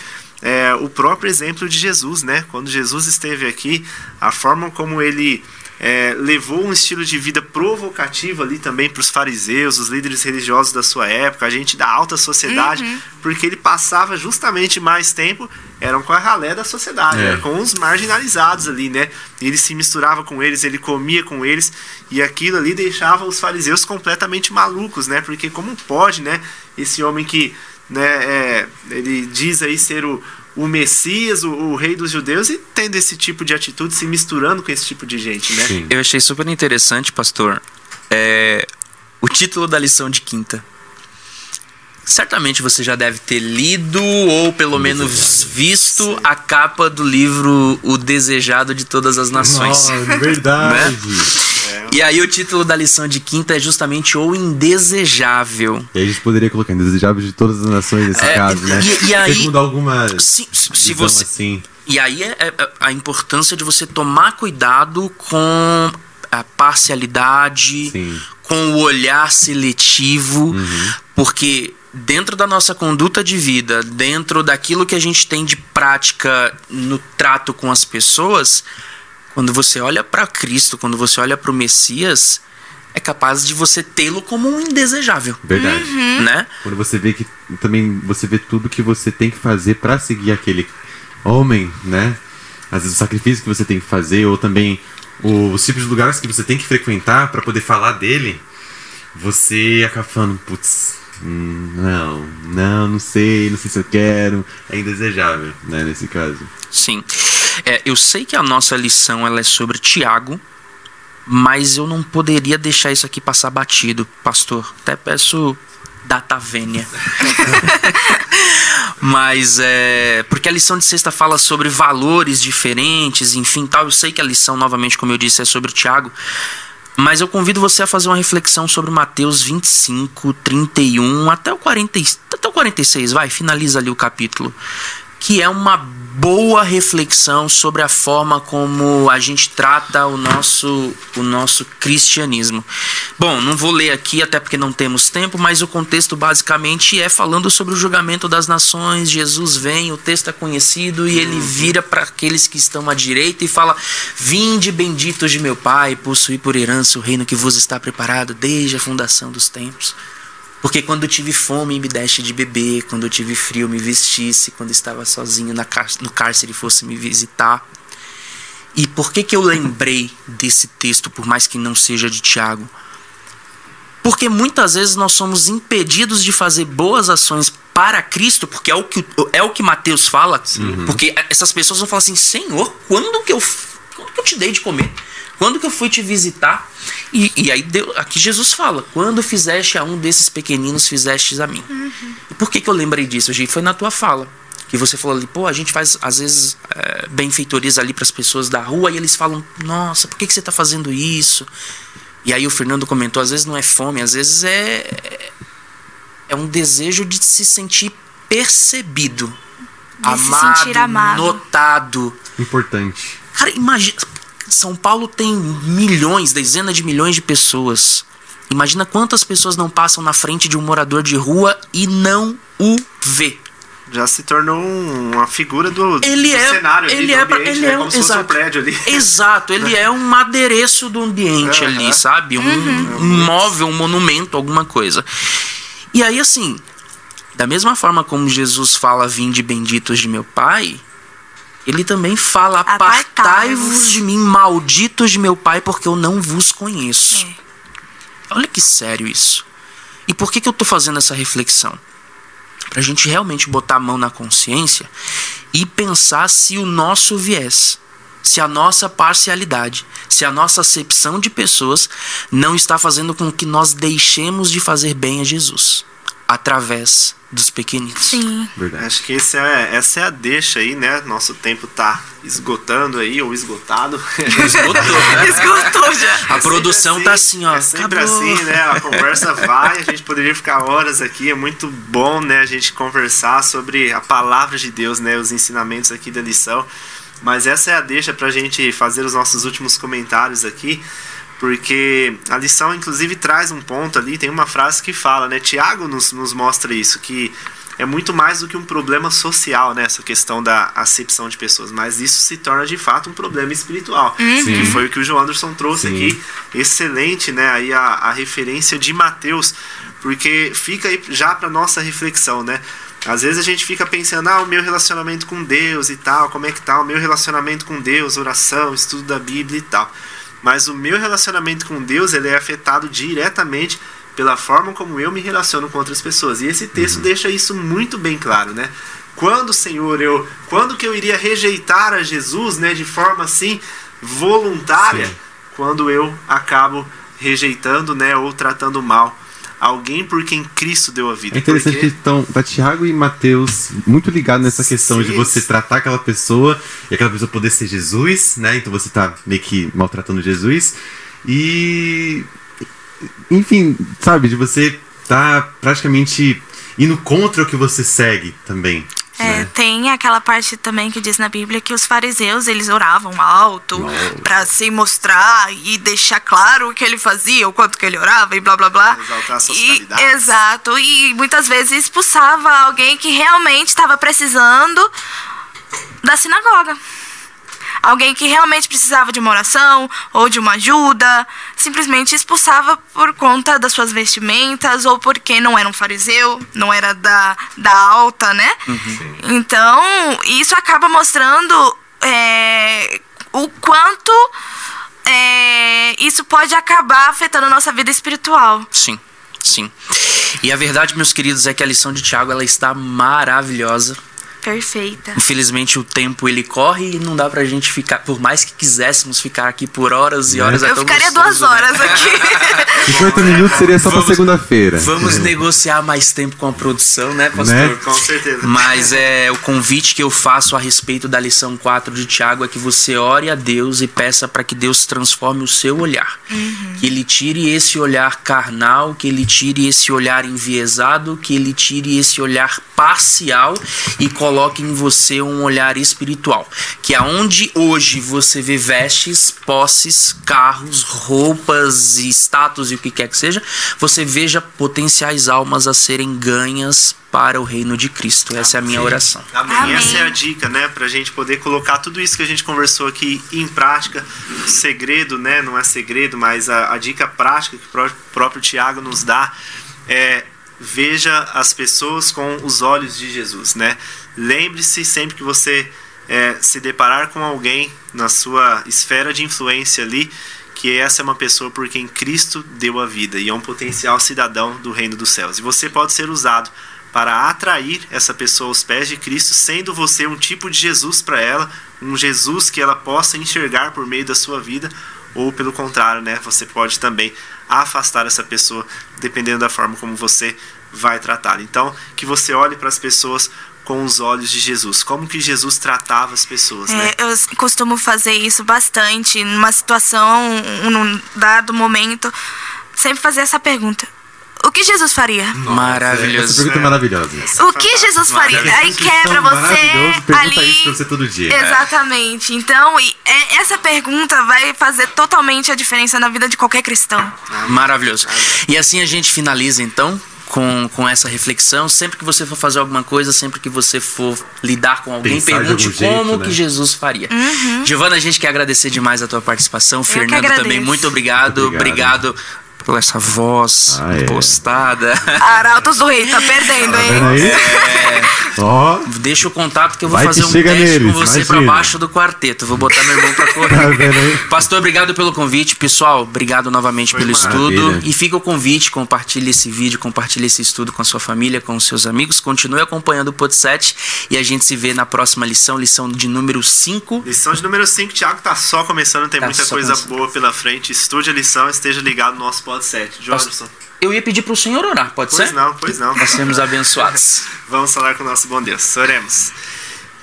Speaker 1: é, o próprio exemplo de Jesus, né? Quando Jesus esteve aqui, a forma como ele é, levou um estilo de vida provocativo ali também para os fariseus, os líderes religiosos da sua época, a gente da alta sociedade, porque ele passava justamente mais tempo eram com a ralé da sociedade,
Speaker 4: É.
Speaker 1: era com os marginalizados ali, né? Ele se misturava com eles, ele comia com eles, e aquilo ali deixava os fariseus completamente malucos, né? Porque como pode, né? Esse homem que, né? é, ele diz aí ser o, o Messias, o, o rei dos judeus, e tendo esse tipo de atitude, se misturando com esse tipo de gente, né?
Speaker 4: Sim.
Speaker 2: Eu achei super interessante, pastor, é, o título da lição de quinta. Certamente você já deve ter lido ou pelo menos visto a capa do livro O Desejado de Todas as Nações.
Speaker 4: Nossa, verdade.
Speaker 1: É
Speaker 2: E aí o título da lição de quinta é justamente o indesejável.
Speaker 4: E aí a gente poderia colocar indesejável de todas as nações nesse
Speaker 2: É,
Speaker 4: caso, né?
Speaker 2: e- e aí-
Speaker 4: Segundo alguma
Speaker 2: Se, se você,
Speaker 4: assim.
Speaker 2: E aí é, é a importância de você tomar cuidado com a parcialidade,
Speaker 4: Sim.
Speaker 2: com o olhar seletivo, porque dentro da nossa conduta de vida, dentro daquilo que a gente tem de prática no trato com as pessoas, quando você olha para Cristo, quando você olha para o Messias, é capaz de você tê-lo como um indesejável,
Speaker 4: Verdade.
Speaker 2: né?
Speaker 4: Quando você vê que também você vê tudo que você tem que fazer pra seguir aquele homem, né? Às vezes o sacrifício que você tem que fazer ou também os tipos de lugares que você tem que frequentar pra poder falar dele, você acaba falando, putz, hum, não, não, não sei, não sei se eu quero, é indesejável, né, nesse caso.
Speaker 2: Sim. É, eu sei que a nossa lição ela é sobre Tiago, mas eu não poderia deixar isso aqui passar batido, pastor. Até peço data vênia. mas é. Porque a lição de sexta fala sobre valores diferentes, enfim, tal. Eu sei que a lição, novamente, como eu disse, é sobre Tiago. Mas eu convido você a fazer uma reflexão sobre Mateus 25, 31 até o, 40, e- até o 46, vai, finaliza ali o capítulo. Que é uma boa reflexão sobre a forma como a gente trata o nosso, o nosso cristianismo. Bom, não vou ler aqui, até porque não temos tempo, mas o contexto basicamente é falando sobre o julgamento das nações. Jesus vem, o texto é conhecido, e ele vira para aqueles que estão à direita e fala: Vinde, benditos de meu Pai, possuí por herança o reino que vos está preparado desde a fundação dos tempos. Porque quando eu tive fome, me deste de beber, quando eu tive frio, me vestisse, quando estava sozinho na no cárcere, fosse me visitar. E por que, que eu lembrei desse texto, por mais que não seja de Tiago? Porque muitas vezes nós somos impedidos de fazer boas ações para Cristo, porque é o que, é o que Mateus fala. Porque essas pessoas vão falar assim: Senhor, quando que eu, quando que eu te dei de comer? Quando que eu fui te visitar? E, e aí deu- aqui Jesus fala: Quando fizeste a um desses pequeninos, fizestes a mim. E por que, que eu lembrei disso, Gi? Foi na tua fala. Que você falou ali, pô, a gente faz às vezes é, benfeitorias ali para as pessoas da rua e eles falam: Nossa, por que, que você está fazendo isso? E aí o Fernando comentou, às vezes não é fome, às vezes é é um desejo de se sentir percebido,
Speaker 3: De se
Speaker 2: amado,
Speaker 3: sentir amado.
Speaker 2: notado.
Speaker 4: Importante.
Speaker 2: Cara, imagina, São Paulo tem milhões, dezenas de milhões de pessoas. Imagina quantas pessoas não passam na frente de um morador de rua e não o vê.
Speaker 1: Já se tornou um- uma figura do,
Speaker 2: Ele
Speaker 1: do
Speaker 2: é,
Speaker 1: cenário ali,
Speaker 2: ele
Speaker 1: do
Speaker 2: é,
Speaker 1: ambiente,
Speaker 2: ele
Speaker 1: né?
Speaker 2: é
Speaker 1: como
Speaker 2: um,
Speaker 1: se fosse um
Speaker 2: exato,
Speaker 1: prédio ali.
Speaker 2: exato, ele é um adereço do ambiente ali, sabe? Um, um móvel, um monumento, alguma coisa. E aí assim, da mesma forma como Jesus fala vinde benditos de meu Pai, ele também fala
Speaker 3: Apartai-vos.
Speaker 2: de mim, malditos de meu Pai, porque eu não vos conheço.
Speaker 3: É.
Speaker 2: Olha que sério isso. E por que, que eu tô fazendo essa reflexão? Pra gente realmente botar a mão na consciência e pensar se o nosso viés, se a nossa parcialidade, se a nossa acepção de pessoas não está fazendo com que nós deixemos de fazer bem a Jesus através dos pequeninos.
Speaker 3: Sim.
Speaker 4: Verdade.
Speaker 1: Acho que esse é, essa é a deixa aí, né? Nosso tempo tá esgotando aí, ou esgotado.
Speaker 2: Esgotou, né?
Speaker 3: Esgotou já.
Speaker 2: A
Speaker 1: sempre
Speaker 2: produção tá assim, ó.
Speaker 1: É sempre
Speaker 2: acabou.
Speaker 1: assim, né? A conversa vai, a gente poderia ficar horas aqui. É muito bom, né? A gente conversar sobre a palavra de Deus, né? Os ensinamentos aqui da lição. Mas essa é a deixa pra gente fazer os nossos últimos comentários aqui. Porque a lição, inclusive, traz um ponto ali. Tem uma frase que fala, né? Tiago nos, nos mostra isso, que é muito mais do que um problema social, né? Essa questão da acepção de pessoas. Mas isso se torna, de fato, um problema espiritual. Que
Speaker 4: Sim.
Speaker 1: foi o que o João Anderson trouxe
Speaker 4: Sim.
Speaker 1: aqui. Excelente, né? Aí a, a referência de Mateus. Porque fica aí já para nossa reflexão, né? Às vezes a gente fica pensando, ah, o meu relacionamento com Deus e tal, como é que tá o meu relacionamento com Deus, oração, estudo da Bíblia e tal. Mas o meu relacionamento com Deus, ele é afetado diretamente pela forma como eu me relaciono com outras pessoas. E esse texto deixa isso muito bem claro, né? Quando, Senhor, eu, quando que eu iria rejeitar a Jesus, né, de forma assim voluntária,
Speaker 4: Sim.
Speaker 1: quando eu acabo rejeitando, né, ou tratando mal alguém por quem Cristo deu a vida.
Speaker 4: É interessante
Speaker 1: Porque-
Speaker 4: que estão tá Tiago e Mateus muito ligados nessa questão de
Speaker 1: Sim.
Speaker 4: você tratar aquela pessoa e aquela pessoa poder ser Jesus, né? Então você tá meio que maltratando Jesus. E. Enfim, sabe, de você tá praticamente indo contra o que você segue também.
Speaker 3: É,
Speaker 4: né?
Speaker 3: tem aquela parte também que diz na Bíblia que os fariseus, eles oravam alto pra se mostrar e deixar claro o que ele fazia, o quanto que ele orava e blá blá blá.
Speaker 1: Exaltar suas
Speaker 3: E, exato, e muitas vezes expulsava alguém que realmente estava precisando da sinagoga. Alguém que realmente precisava de uma oração ou de uma ajuda, simplesmente expulsava por conta das suas vestimentas ou porque não era um fariseu, não era da, da alta, né? Então, isso acaba mostrando é, o quanto é, isso pode acabar afetando a nossa vida espiritual.
Speaker 2: Sim, sim. E a verdade, meus queridos, é que a lição de Tiago ela está maravilhosa.
Speaker 3: Perfeita.
Speaker 2: Infelizmente o tempo ele corre e não dá pra gente ficar, por mais que quiséssemos ficar aqui por horas e
Speaker 4: Né?
Speaker 2: horas. é
Speaker 3: Eu ficaria
Speaker 2: gostoso,
Speaker 3: duas
Speaker 2: né?
Speaker 3: horas aqui.
Speaker 4: 50 minutos seria só pra
Speaker 2: Vamos-
Speaker 4: segunda-feira.
Speaker 2: Vamos
Speaker 4: É.
Speaker 2: negociar mais tempo com a produção, né, pastor?
Speaker 4: Né?
Speaker 1: Com certeza.
Speaker 2: Mas é o convite que eu faço a respeito da lição 4 de Tiago é que você ore a Deus e peça para que Deus transforme o seu olhar. Que ele tire esse olhar carnal, que ele tire esse olhar enviesado, que ele tire esse olhar parcial e coloque em você um olhar espiritual. Que aonde hoje você vê vestes, posses, carros, roupas e status e o que quer que seja, você veja potenciais almas a serem ganhas para o reino de Cristo. Essa é a minha oração.
Speaker 1: Amém.
Speaker 3: Amém.
Speaker 1: Essa é a dica, né? Pra gente poder colocar tudo isso que a gente conversou aqui em prática. O segredo, né? Não é segredo, mas a, a dica prática que o pró- próprio Tiago nos dá é veja as pessoas com os olhos de Jesus, né? Lembre-se sempre que você é, se deparar com alguém na sua esfera de influência ali, que essa é uma pessoa por quem Cristo deu a vida e é um potencial cidadão do reino dos céus. E você pode ser usado para atrair essa pessoa aos pés de Cristo, sendo você um tipo de Jesus para ela, um Jesus que ela possa enxergar por meio da sua vida, ou pelo contrário, né, você pode também afastar essa pessoa dependendo da forma como você vai tratá-la. Então, que você olhe para as pessoas com os olhos de Jesus, como que Jesus tratava as pessoas, né?
Speaker 3: É, eu s- costumo fazer isso bastante numa situação, num dado momento, sempre fazer essa pergunta: o que Jesus faria?
Speaker 2: Maravilhoso.
Speaker 4: Essa pergunta é maravilhosa.
Speaker 3: O que Jesus faria? Aí quebra você
Speaker 4: pergunta
Speaker 3: ali.
Speaker 4: isso pra você todo dia.
Speaker 3: Exatamente. Então, e- é- essa pergunta vai fazer totalmente a diferença na vida de qualquer cristão.
Speaker 2: Maravilhoso. E assim a gente finaliza então com, com essa reflexão. Sempre que você for fazer alguma coisa, sempre que você for lidar com alguém,
Speaker 4: Pensar
Speaker 2: pergunte
Speaker 4: algum jeito,
Speaker 2: como
Speaker 4: né?
Speaker 2: que Jesus faria. Giovana, a gente quer agradecer demais a tua participação.
Speaker 3: que
Speaker 2: Fernando também, muito obrigado.
Speaker 4: Muito obrigado.
Speaker 2: obrigado. Por essa voz
Speaker 4: Ah, é.
Speaker 2: impostada.
Speaker 3: Arautos do Rei, tá perdendo,
Speaker 4: Tá
Speaker 3: hein?
Speaker 4: aí?
Speaker 2: É,
Speaker 4: Ó,
Speaker 2: deixa o contato que eu vou
Speaker 4: Vai
Speaker 2: fazer um teste
Speaker 4: neles,
Speaker 2: com você pra baixo do quarteto. Vou botar meu irmão pra
Speaker 4: tá
Speaker 2: correr.
Speaker 4: aí?
Speaker 2: Pastor, obrigado pelo convite. Pessoal, obrigado novamente
Speaker 1: Foi
Speaker 2: pelo
Speaker 1: maravilha.
Speaker 2: estudo. E fica o convite, compartilhe esse vídeo, compartilhe esse estudo com a sua família, com os seus amigos. Continue acompanhando o Pod 7 e a gente se vê na próxima lição, lição de número 5.
Speaker 1: Lição de número 5, Thiago tá só começando, tem
Speaker 2: Tá
Speaker 1: muita coisa
Speaker 2: começando.
Speaker 1: boa pela frente. Estude a lição, esteja ligado no nosso pod 7. Jorson.
Speaker 2: Eu ia pedir pro senhor orar, pode
Speaker 1: Pois
Speaker 2: ser?
Speaker 1: não, pois não.
Speaker 2: Nós sermos abençoados.
Speaker 1: Vamos falar com o nosso bom Deus. Oremos.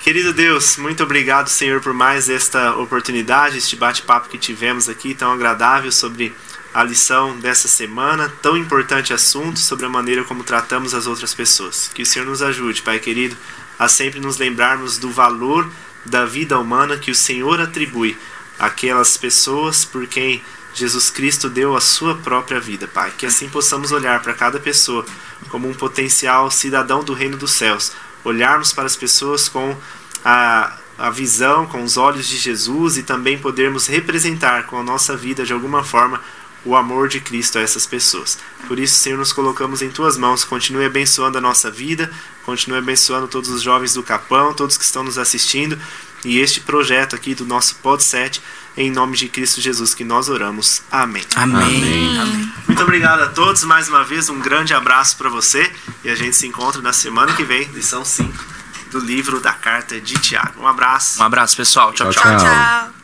Speaker 1: Querido Deus, muito obrigado, Senhor, por mais esta oportunidade, este bate-papo que tivemos aqui, tão agradável sobre a lição dessa semana, tão importante assunto sobre a maneira como tratamos as outras pessoas. Que o Senhor nos ajude, Pai querido, a sempre nos lembrarmos do valor da vida humana que o Senhor atribui àquelas pessoas por quem Jesus Cristo deu a sua própria vida, Pai. Que assim possamos olhar para cada pessoa como um potencial cidadão do reino dos céus. Olharmos para as pessoas com a, a visão, com os olhos de Jesus e também podermos representar com a nossa vida, de alguma forma, o amor de Cristo a essas pessoas. Por isso, Senhor, nos colocamos em tuas mãos. Continue abençoando a nossa vida, continue abençoando todos os jovens do Capão, todos que estão nos assistindo e este projeto aqui do nosso Pod 7, em nome de Cristo Jesus que nós oramos. Amém.
Speaker 2: Amém.
Speaker 1: Muito obrigado a todos mais uma vez, um grande abraço para você e a gente se encontra na semana que vem, lição 5 do livro da carta de Tiago. Um abraço.
Speaker 2: Um abraço, pessoal. tchau.
Speaker 4: Tchau,
Speaker 2: tchau.
Speaker 4: tchau.
Speaker 3: Tchau.